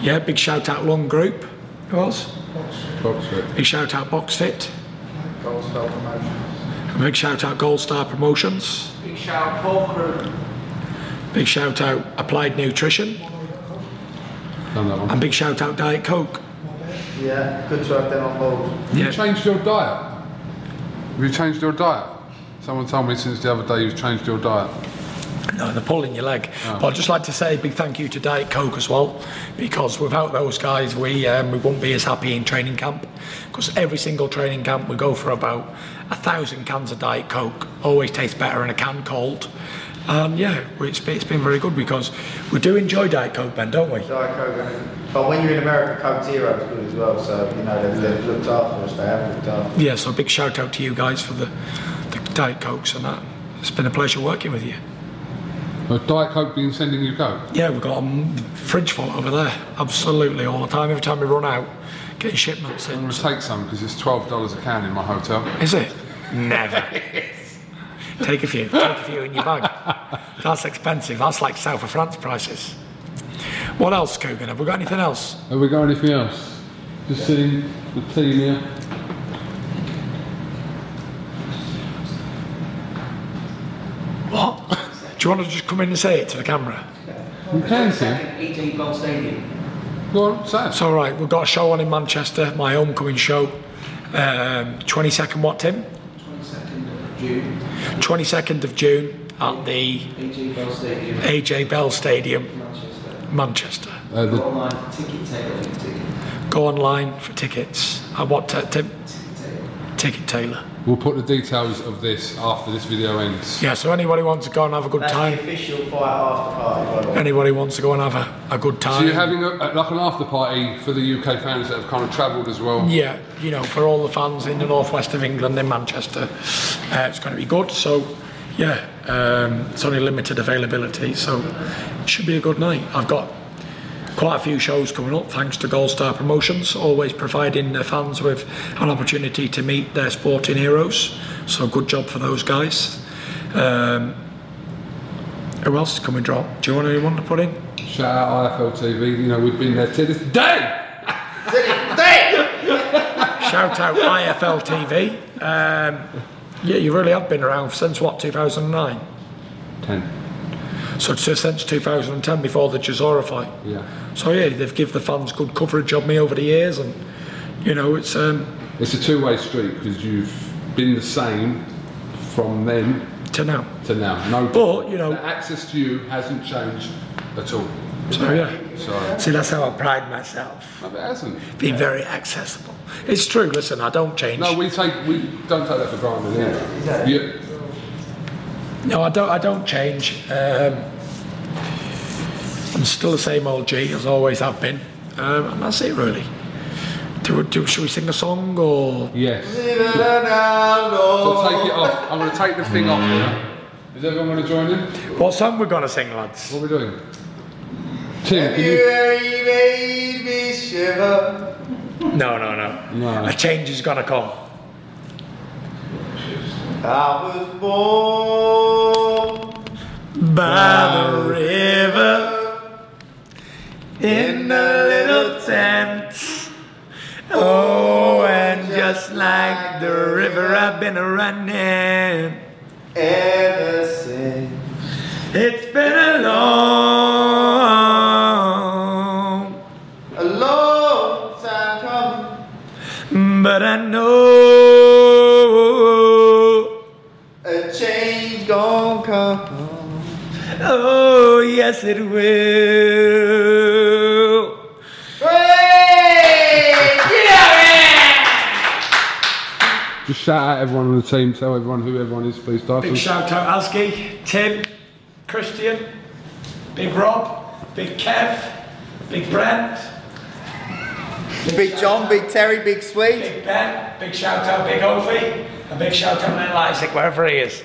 Yeah, big shout out Lung Group. Who else? Boxfit. Big shout out BoxFit. Gold Star Promotions. A big shout out Gold Star Promotions. Big shout out Paul Crew. Big shout out Applied Nutrition. Done that one. And big shout out Diet Coke. Yeah, good to have them on board. Have you changed your diet? Have you changed your diet? Someone told me since the other day you've changed your diet. No, they're pulling your leg. Oh. But I'd just like to say a big thank you to Diet Coke as well, because without those guys, we um, we wouldn't be as happy in training camp. Because every single training camp, we go for about a thousand cans of Diet Coke. Always tastes better in a can cold. And yeah, it's been, it's been very good because we do enjoy Diet Coke, Ben, don't we? Diet Coke. But when you're in America, Coke Zero is good as well. So you know they've, they've looked after us. They have looked after. Yeah, so a big shout out to you guys for the, the Diet Cokes and that. It's been a pleasure working with you. Uh, Diet Coke been sending you Coke? Yeah, we've got a fridge full over there. Absolutely, all the time. Every time we run out, getting shipments I'm in. going to take some because it's $12 a can in my hotel. Is it? Never. take a few. Take a few in your bag. That's expensive. That's like South of France prices. What else, Kugan? Have we got anything else? Have we got anything else? Just sitting the team here. What? Do you want to just come in and say it to the camera? You can see. EG Gold Stadium. Go on, say. It's all right. We've got a show on in Manchester, my homecoming show. Um, 22nd, what, Tim? 22nd of June. 22nd of June at the EG Gold Stadium. AJ Bell Stadium, Manchester. Manchester. Uh, the, Online ticket tailor. Go online for tickets. At what, t- Tim? Ticket tailor. Taylor. We'll put the details of this after this video ends. Yeah, so anybody wants to go and have a good That's time, the official fight after party, by anybody wants to go and have a, a good time. So you're having a, like an after party for the UK fans that have kind of travelled as well. Yeah, you know, for all the fans in the northwest of England, in Manchester, uh, it's going to be good. So, yeah, um, it's only limited availability, so it should be a good night. I've got quite a few shows coming up, thanks to Gold Star Promotions, always providing the fans with an opportunity to meet their sporting heroes. So, good job for those guys. Um, who else is coming drop? Do you want anyone to put in? Shout out IFL TV. You know we've been there to this day. Shout out IFL TV. Um, yeah, you really have been around since what, 2009? Ten. So it's since 2010, before the Chisora fight. Yeah. So yeah, they've given the fans good coverage of me over the years, and you know it's um, It's a two-way street because you've been the same from then to now. to now. No, But you know, the access to you hasn't changed at all. so yeah. So See, that's how I pride myself, no, it hasn't. being very accessible. It's true. Listen, I don't change. No, we take we don't take that for granted. Yeah. You, No, I don't. I don't change. Um, I'm still the same old G as I always have been, um, and that's it really. Do, do, should we sing a song or? yes. So take it off. I'm going to take the thing off now. Is everyone going to join in? What song we're gonna sing, lads? What are we doing? Tim, can you? made me shiver. No, no, no. No. A change is gonna come. I was born By the river, in a little tent. Oh, and just like the river, I've been running. ever since. It's been a long, Oh, yes, it will. Just shout out everyone on the team. Tell everyone who everyone is, please, Big shout out Asgi, Tim, Christian, Big Rob, Big Kev, Big Brent, Big John, Big Terry, Big Sweet. Big Ben, big shout out Big Opie, and big shout out Little Isaac, wherever he is.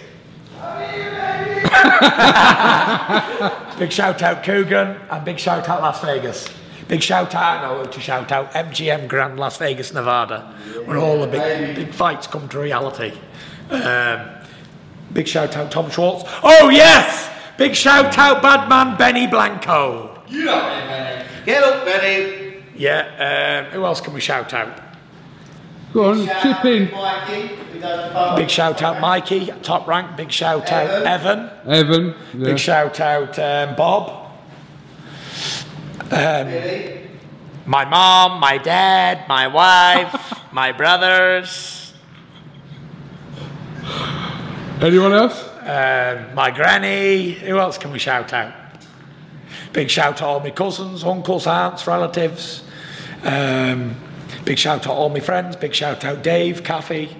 big shout out Kugan, and big shout out Las Vegas. Big shout out, no, to shout out MGM Grand Las Vegas, Nevada, where all the big, big fights come to reality. Um, big shout out Tom Schwarz. Oh, yes! Big shout out bad man Benny Blanco. You know me, Benny. Get up, Benny. Yeah, um, who else can we shout out? Go on, chip in. Mikey. who does the phone. Big shout out Mikey, top rank. Big shout out Evan. Evan. Yeah. Big shout out um, Bob. Um, Billy. my mom, my dad, my wife, my brothers, Anyone else? um, my granny. Who else can we shout out? Big shout out to all my cousins, uncles, aunts, relatives. Um, big shout out all my friends. Big shout out Dave, Kathy.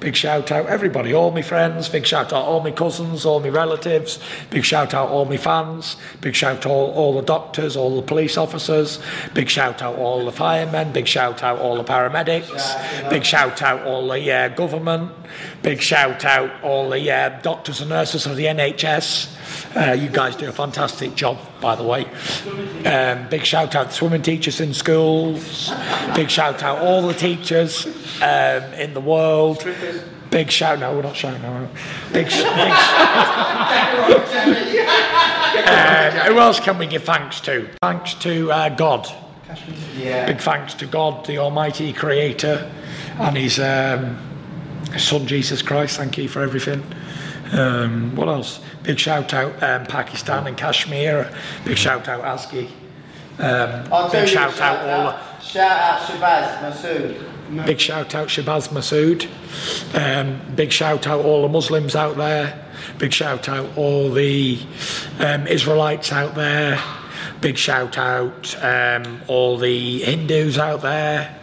Big shout out everybody, all my friends. Big shout out all my cousins, all my relatives. Big shout out all my fans. Big shout out all, all the doctors, all the police officers. Big shout out all the firemen. Big shout out all the paramedics. Big shout out all the uh, government. Big shout out all the uh, doctors and nurses of the NHS. Uh, you guys do a fantastic job, by the way. Um, big shout out to swimming teachers in schools. Big shout out all the teachers um, in the world. Big shout no, we're not shouting out. Big, sh- big sh- um, who else can we give thanks to? Thanks to uh, God. Big thanks to God, the Almighty Creator, and His um, Son Jesus Christ. Thank you for everything. Um, what else? Big shout out um, Pakistan and Kashmir. Big shout out Asgi. Um, big you, shout out all. out, shout out Shabaz Masoud. Big shout out Shabaz Masoud. Um, big shout out all the Muslims out there. Big shout out all the um, Israelites out there. Big shout out um, all the Hindus out there.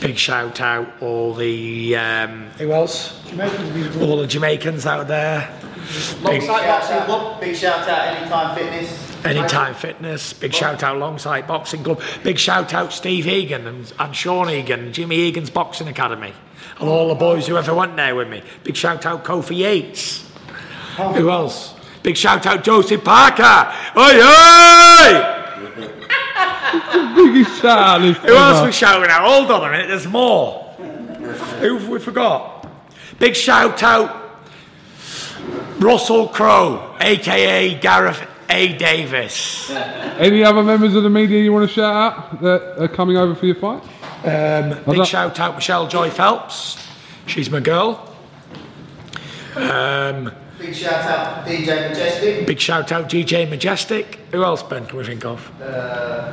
Big shout out all the um, who else? All the Jamaicans out there. Big, Boxing Club, big shout out Anytime Fitness. Anytime Fitness. Big shout out Longsight Boxing Club. Big shout out Steve Egan and, and Sean Egan, Jimmy Egan's Boxing Academy, and all the boys who ever went there with me. Big shout out Kofi Yates. Who else? Big shout out Joseph Parker. Oi, oi! Biggest shout out this Who else ever. we shouting out? Hold on a minute, there's more. Who have we forgot? Big shout out Russell Crowe, aka Gareth A. Davis. Any other members of the media you want to shout out that are coming over for your fight? Um, big like- shout out Michelle Joy Phelps. She's my girl. Um, Big shout out DJ Majestic. big shout out DJ Majestic. Who else, Ben, can we think of? Uh,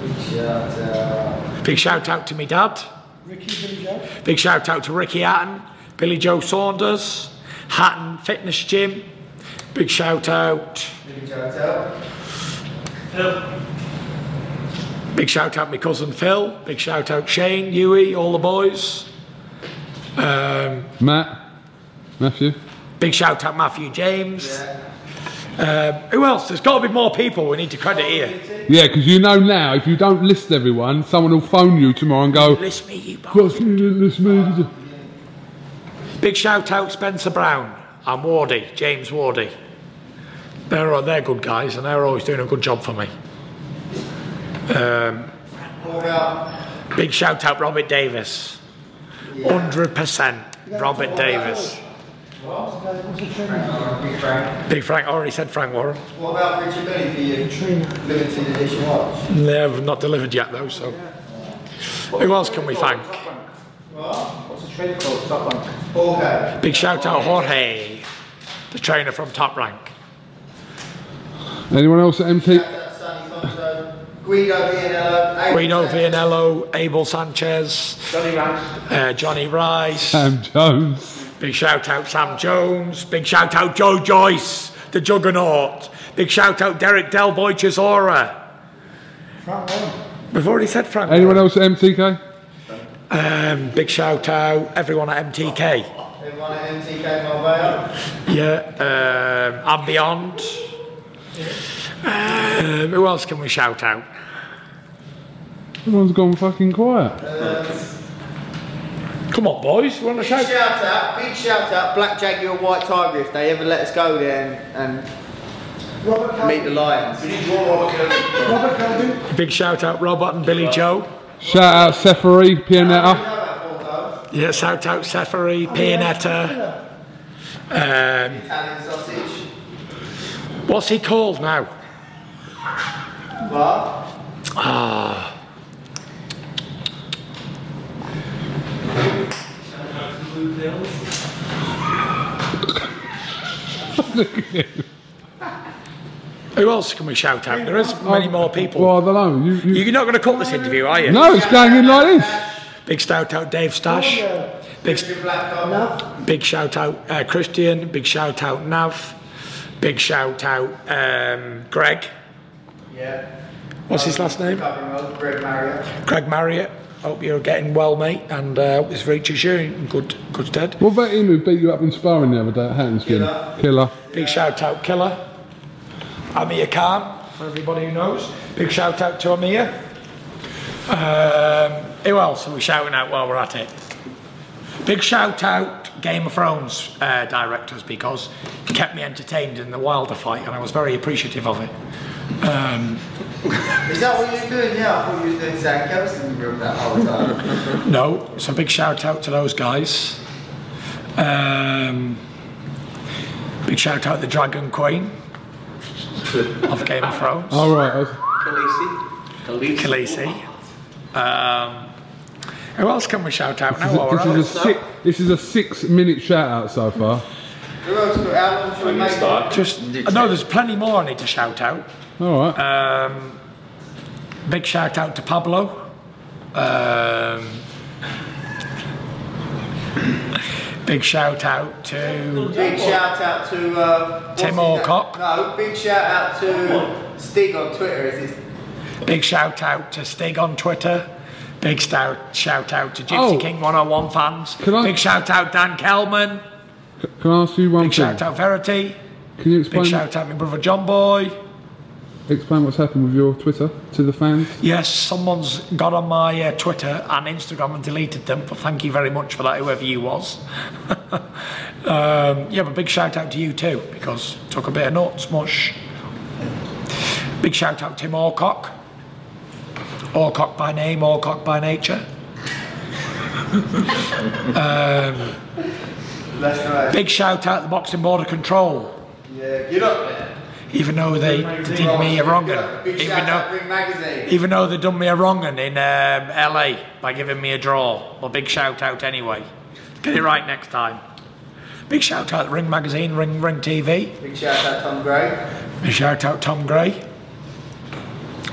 big shout out. Big shout out to me dad. Ricky, Big shout out to Ricky Hatton, Billy Joe Saunders, Hatton Fitness Gym. Big shout out. Big shout out. Phil. Big shout out my cousin Phil. Big shout out Shane, Huey, all the boys. Um, Matt, Matthew. big shout out Matthew James. Um, who else? There's got to be more people we need to credit here. Yeah, because you know now, if you don't list everyone, someone will phone you tomorrow and go, List me, you both. "What's you list me?" Big shout out Spencer Brown and Wardy, James Wardy. They're, they're good guys and they're always doing a good job for me. Um, big shout out Robert Davis. 100% Robert Davis. Big Frank? Big Frank, already said Frank Warren. What about Richard Billy for your limited edition watch? They have not delivered yet though, so. Who else can we thank? The trainer called? Top Rank. Okay. Big shout out Jorge, the trainer from Top Rank. Anyone else at MT? Shout out Sonny Conto. Guido Vianello. Guido Vianello, Abel Sanchez, Jonnie Rice. uh, Jonnie Rice. Sam Jones. Big shout out Sam Jones. Big shout out Joe Joyce, the Juggernaut. Big shout out Derek Delboy Chisora. We've already said Frank. Anyone else at MTK? Um, big shout out everyone at MTK. Everyone at MTK Marbella. Yeah, um, and beyond. Um, who else can we shout out? Everyone's gone fucking quiet. Come on, boys. You want to shout. Big shout? shout out, big shout out, Black Jaguar White Tiger if they ever let us go there and, and meet the lions. Big shout out Robert and Billy Joe. Shout out Seferi, Pianeta. Yeah, shout out Seferi, Pianeta. Um, Italian sausage. what's he called now? What? Ah. Who else can we shout out? There is many more people. Well, I don't know. You, you... You're not going to cut this interview, are you? No, it's going in like this. Big shout out Dave Stash. Big, big shout out uh, Christian. Big shout out Nav. Big shout out um, Greg. Yeah. What's his last name? Covering Greg Marriott. Craig Marriott. Hope you're getting well, mate, and uh, this reaches you in good, good stead. What about him who beat you up in sparring the other day at Hattonskin? Killer. Killer. Big shout out Killer. Amir Khan, for everybody who knows. Big shout out to Amir. Um, who else are we shouting out while we're at it? Big shout out Game of Thrones uh, directors because it kept me entertained in the Wilder fight and I was very appreciative of it. Um, Is that what you're doing now? I thought you were doing Zach Kelson room that whole time. no, so big shout out to those guys. Um, big shout out to the Dragon Queen of Game of Thrones. All right. I was- Khaleesi. Um, who else can we shout out now while we're This is, a six, this is a six minute shout out so far. Who else? How long should we make it? Just, no, there's plenty more I need to shout out. All right. Um, big shout out to Pablo. Um, big shout out to Big shout out to uh, Tim his name? Alcock. No, big shout out to Stig on Twitter. Is his big shout out to Stig on Twitter. Big stout, shout out to Gypsy Oh. King 101 fans. Can I- Big shout out Dan Kelman. Can I ask you one Big thing? shout out Verity. Can you explain? Big shout out my brother John Boy. Explain what's happened with your Twitter to the fans? Yes, someone's got on my uh, Twitter and Instagram and deleted them. But thank you very much for that, whoever you was. um, yeah, but big shout out to you too because took a bit of nuts, mush. Big shout out to Tim Orcock. Orcock by name, Orcock by nature. um, That's nice. big shout out to the Boxing Border Control. Yeah, get up there. Even though they did me a wrong Get up. Big even though, even though they done me a wrong in um, LA by giving me a draw. Well, big shout out anyway. Get it right next time. Big shout out Ring Magazine, Ring Ring TV. Big shout out Tom Gray. Big shout out Tom Gray.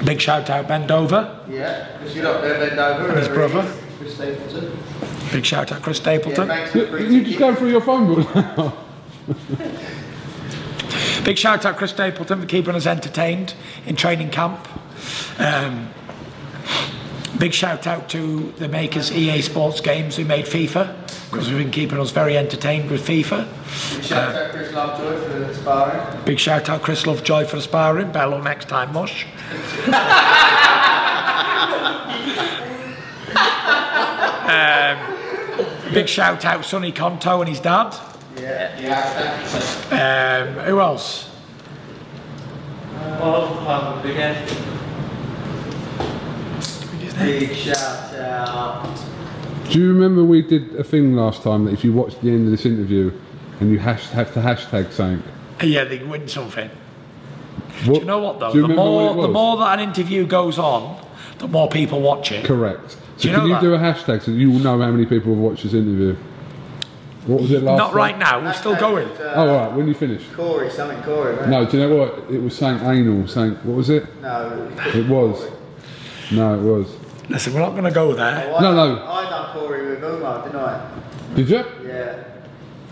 Big shout out Ben Dover. Yeah, get up there, bend over. And his brother. Chris Stapleton. Big shout out Chris Stapleton. thanks for the You, you just ticket. going through your phone book now. Big shout out Chris Stapleton for keeping us entertained in training camp. Um, big shout out to the makers EA Sports Games who made FIFA because we've been keeping us very entertained with FIFA. Big shout out Chris Lovejoy for the sparring. Big shout out Chris Lovejoy for the sparring. Bello next time, mush. um, big shout out Sonny Conto and his dad. Yeah, yeah. Um, who else? Big shout out. Do you remember we did a thing last time that if you watched the end of this interview and you hash, have to hashtag something? Yeah, they win something. What, Do you know what though? You The more what the more that an interview goes on, the more people watch it. Correct. So Do you can know you that? do a hashtag so you will know how many people have watched this interview? What was it last Not time? right now. We're still going. Uh, Oh, all right. When you finish. Corey, something Corey, right? No, do you know what? It was Saint anal. Saint. what was it? No. It was. No, it was. Listen, we're not going to go there. Oh, I No, done- no. I done Corey with Umar, didn't I? Did you? Yeah.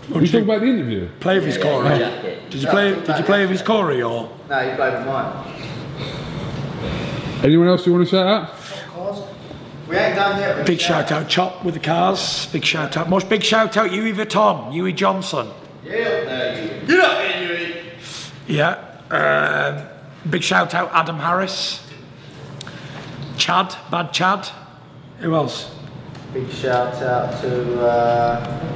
What did you talking about the interview? Play with his Corey. Did you play? Did you play with his Corey or? No, you played with mine. Anyone else you want to shout out? We ain't done yet. but Big shout out Chop with the cars. Big shout out. Most big shout out Huey Vuitton, Huey Johnson. Yeah, there you Get up there, you Yeah. Um, big shout out Adam Harris. Chad, bad Chad. Who else? Big shout out to. Uh,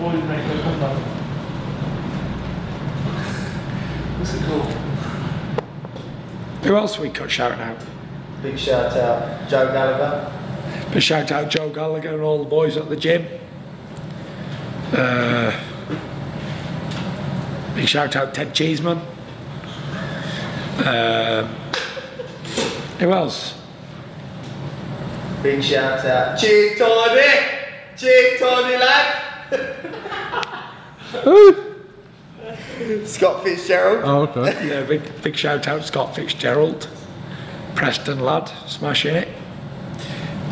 what's it called? Who else we cut shouting out? Big shout out Joe Gallagher. Big shout out Joe Gallagher and all the boys at the gym. Uh, big shout out Ted Cheeseman. Uh, who else? Big shout out. Cheers, Tony! Cheers, Tony, lad! Scott Fitzgerald. Oh, okay. Yeah, big big shout out Scott Fitzgerald, Preston lad, smashing it.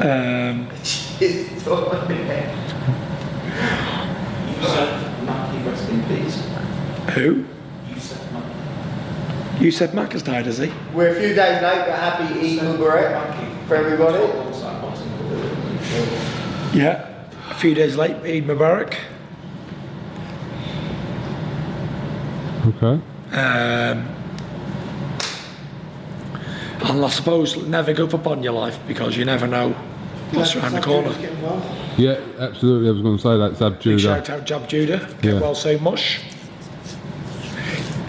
Um, Cheers, Tony. rest in peace. who? You said Mac has died, has he? We're a few days late, but happy Eid Mubarak for everybody. Yeah. A few days late, Eid Mubarak. Okay. Um, and I suppose never give up on your life because you never know what's around the corner. Yeah, absolutely. I was going to say that. Zab Big Judah. shout out Zab Judah. Get Yeah. well so much.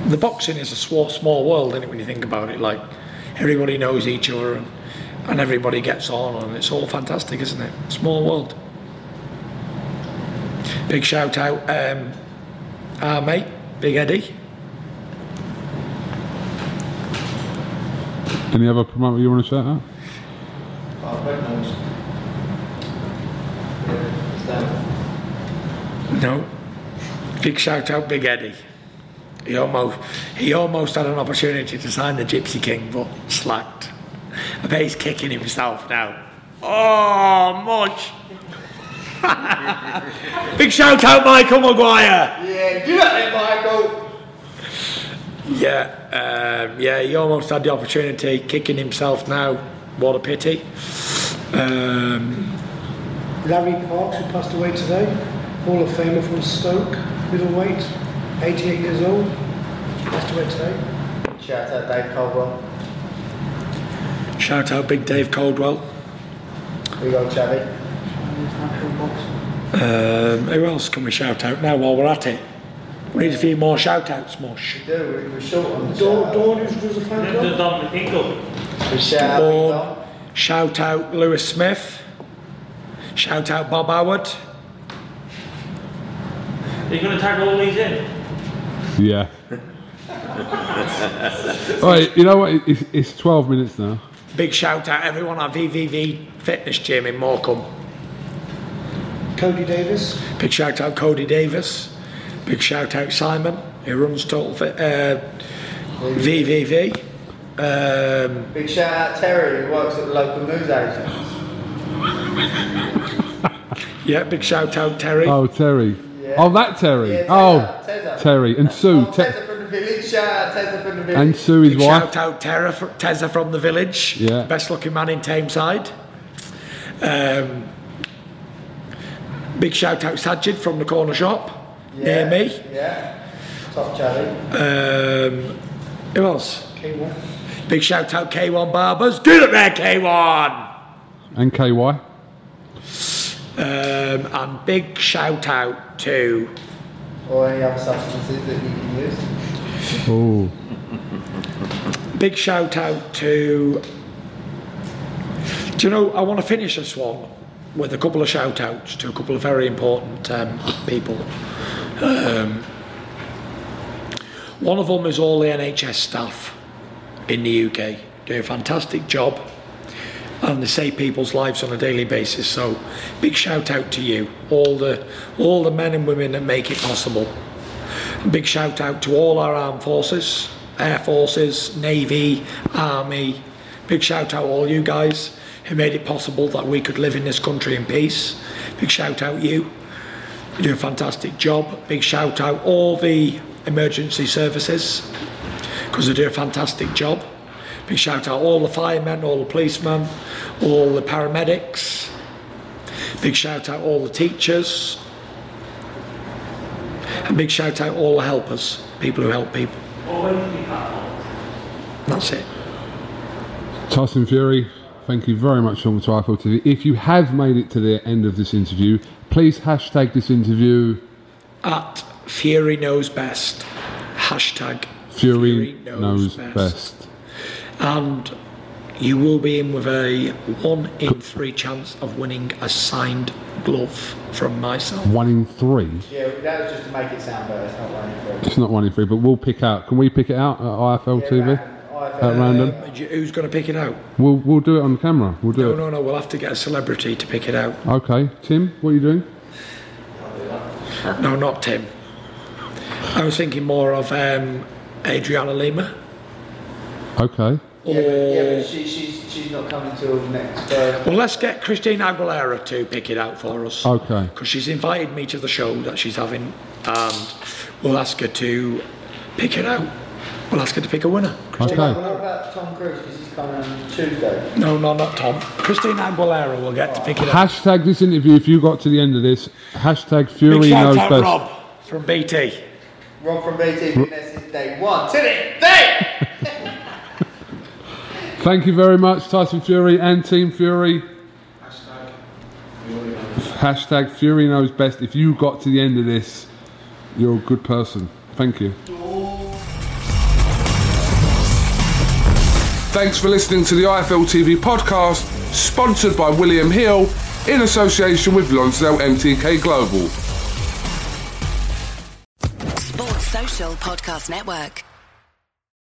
The boxing is a small, small world, isn't it, when you think about it? Like, everybody knows each other and, and everybody gets on, and it's all fantastic, isn't it? Small world. Big shout out, um, our mate, Big Eddie. Any other promoter you want to shout out? No. Big shout out, Big Eddie. He almost, he almost had an opportunity to sign the Gypsy King, but slacked. I bet he's kicking himself now. Oh, much. Big shout out, Michael Maguire. Yeah, do that Michael. Yeah, um, yeah, he almost had the opportunity, kicking himself now. What a pity. Um, Larry Parks, who passed away today, Hall of Famer from Stoke, middleweight, 88 years old, passed away today. Shout out Dave Caldwell. Shout out Big Dave Caldwell. We got Chavy. Um, who else can we shout out now while we're at it? We need a few more shout outs, Mush. We do, we- we're short on the Dawn, shout Dawn who does a fan club. We shout out Dawn. Shout out Lewis Smith. Shout out Bob Howard. Are you going to tag all these in? Yeah. All right, you know what? It's, it's 12 minutes now. Big shout out everyone at VVV Fitness Gym in Morecambe. Cody Davis. Big shout out Cody Davis. Big shout out Simon, who runs Total Fit, uh, VVV. Um, Big shout out Terry, who works at the local news agents. Yeah, big shout out Terry. Oh, Terry. Yeah. Oh, that Terry. Yeah, Tezza, oh, Tezza. Terry. And Sue. Oh, Te- Tezza from the village. Shout out Tezza from the village. and Sue, his Big wife. shout out Tara, fr- Tezza from the village. Yeah. Best looking man in Tameside. Um, big shout out Sajid from the corner shop yeah. near me. Yeah. Top Charlie. Um, who else? K1. Big shout out K1 Barbers. Get it there, K1! And KY. Um, and big shout out to Or any other substances that you can use. Oh. big shout out to. Do you know? I want to finish this one with a couple of shout outs to a couple of very important um, people. Um, one of them is all the NHS staff in the UK do a fantastic job and they save people's lives on a daily basis. So, big shout out to you, all the all the men and women that make it possible. Big shout out to all our armed forces, air forces, navy, army. Big shout out to all you guys who made it possible that we could live in this country in peace. Big shout out you. You do a fantastic job. Big shout out all the emergency services because they do a fantastic job. Big shout out all the firemen, all the policemen, all the paramedics. Big shout out all the teachers. And big shout out all the helpers, people who help people. That's it. Tyson Fury, thank you very much the Trifle TV. If you have made it to the end of this interview, please hashtag this interview At Fury Knows Best. Hashtag Fury, knows, best. And you will be in with a one in three chance of winning a signed glove from myself. One in three. Yeah, that was just to make it sound better. It's not running through. It's not one in three, but we'll pick out. Can we pick it out at IFL TV? At random. Um, who's going to pick it out? We'll we'll do it on camera. We'll do No, it. no, no. We'll have to get a celebrity to pick it out. Okay, Tim, what are you doing? No, not Tim. I was thinking more of um, Adriana Lima. Okay. Yeah, but, yeah, but uh, she, she's, she's not coming till next Thursday. Well, let's get Christine Aguilera to pick it out for us. Okay. Because she's invited me to the show that she's having, and we'll ask her to pick it out. We'll ask her to pick a winner. Christine Okay. What about Tom Cruise? Because he's coming on Tuesday. No, no, not Tom. Christine Aguilera will get to pick it out. Hashtag this interview if you got to the end of this. Hashtag Fury Big shout knows out best. Rob from BT. Rob from BT, been there since day one. To the day! Thank you very much, Tyson Fury and Team Fury. Hashtag Fury knows best. If you got to the end of this, you're a good person. Thank you. Thanks for listening to the IFL TV podcast, sponsored by William Hill in association with Lonsdale MTK Global. Sports Social Podcast Network.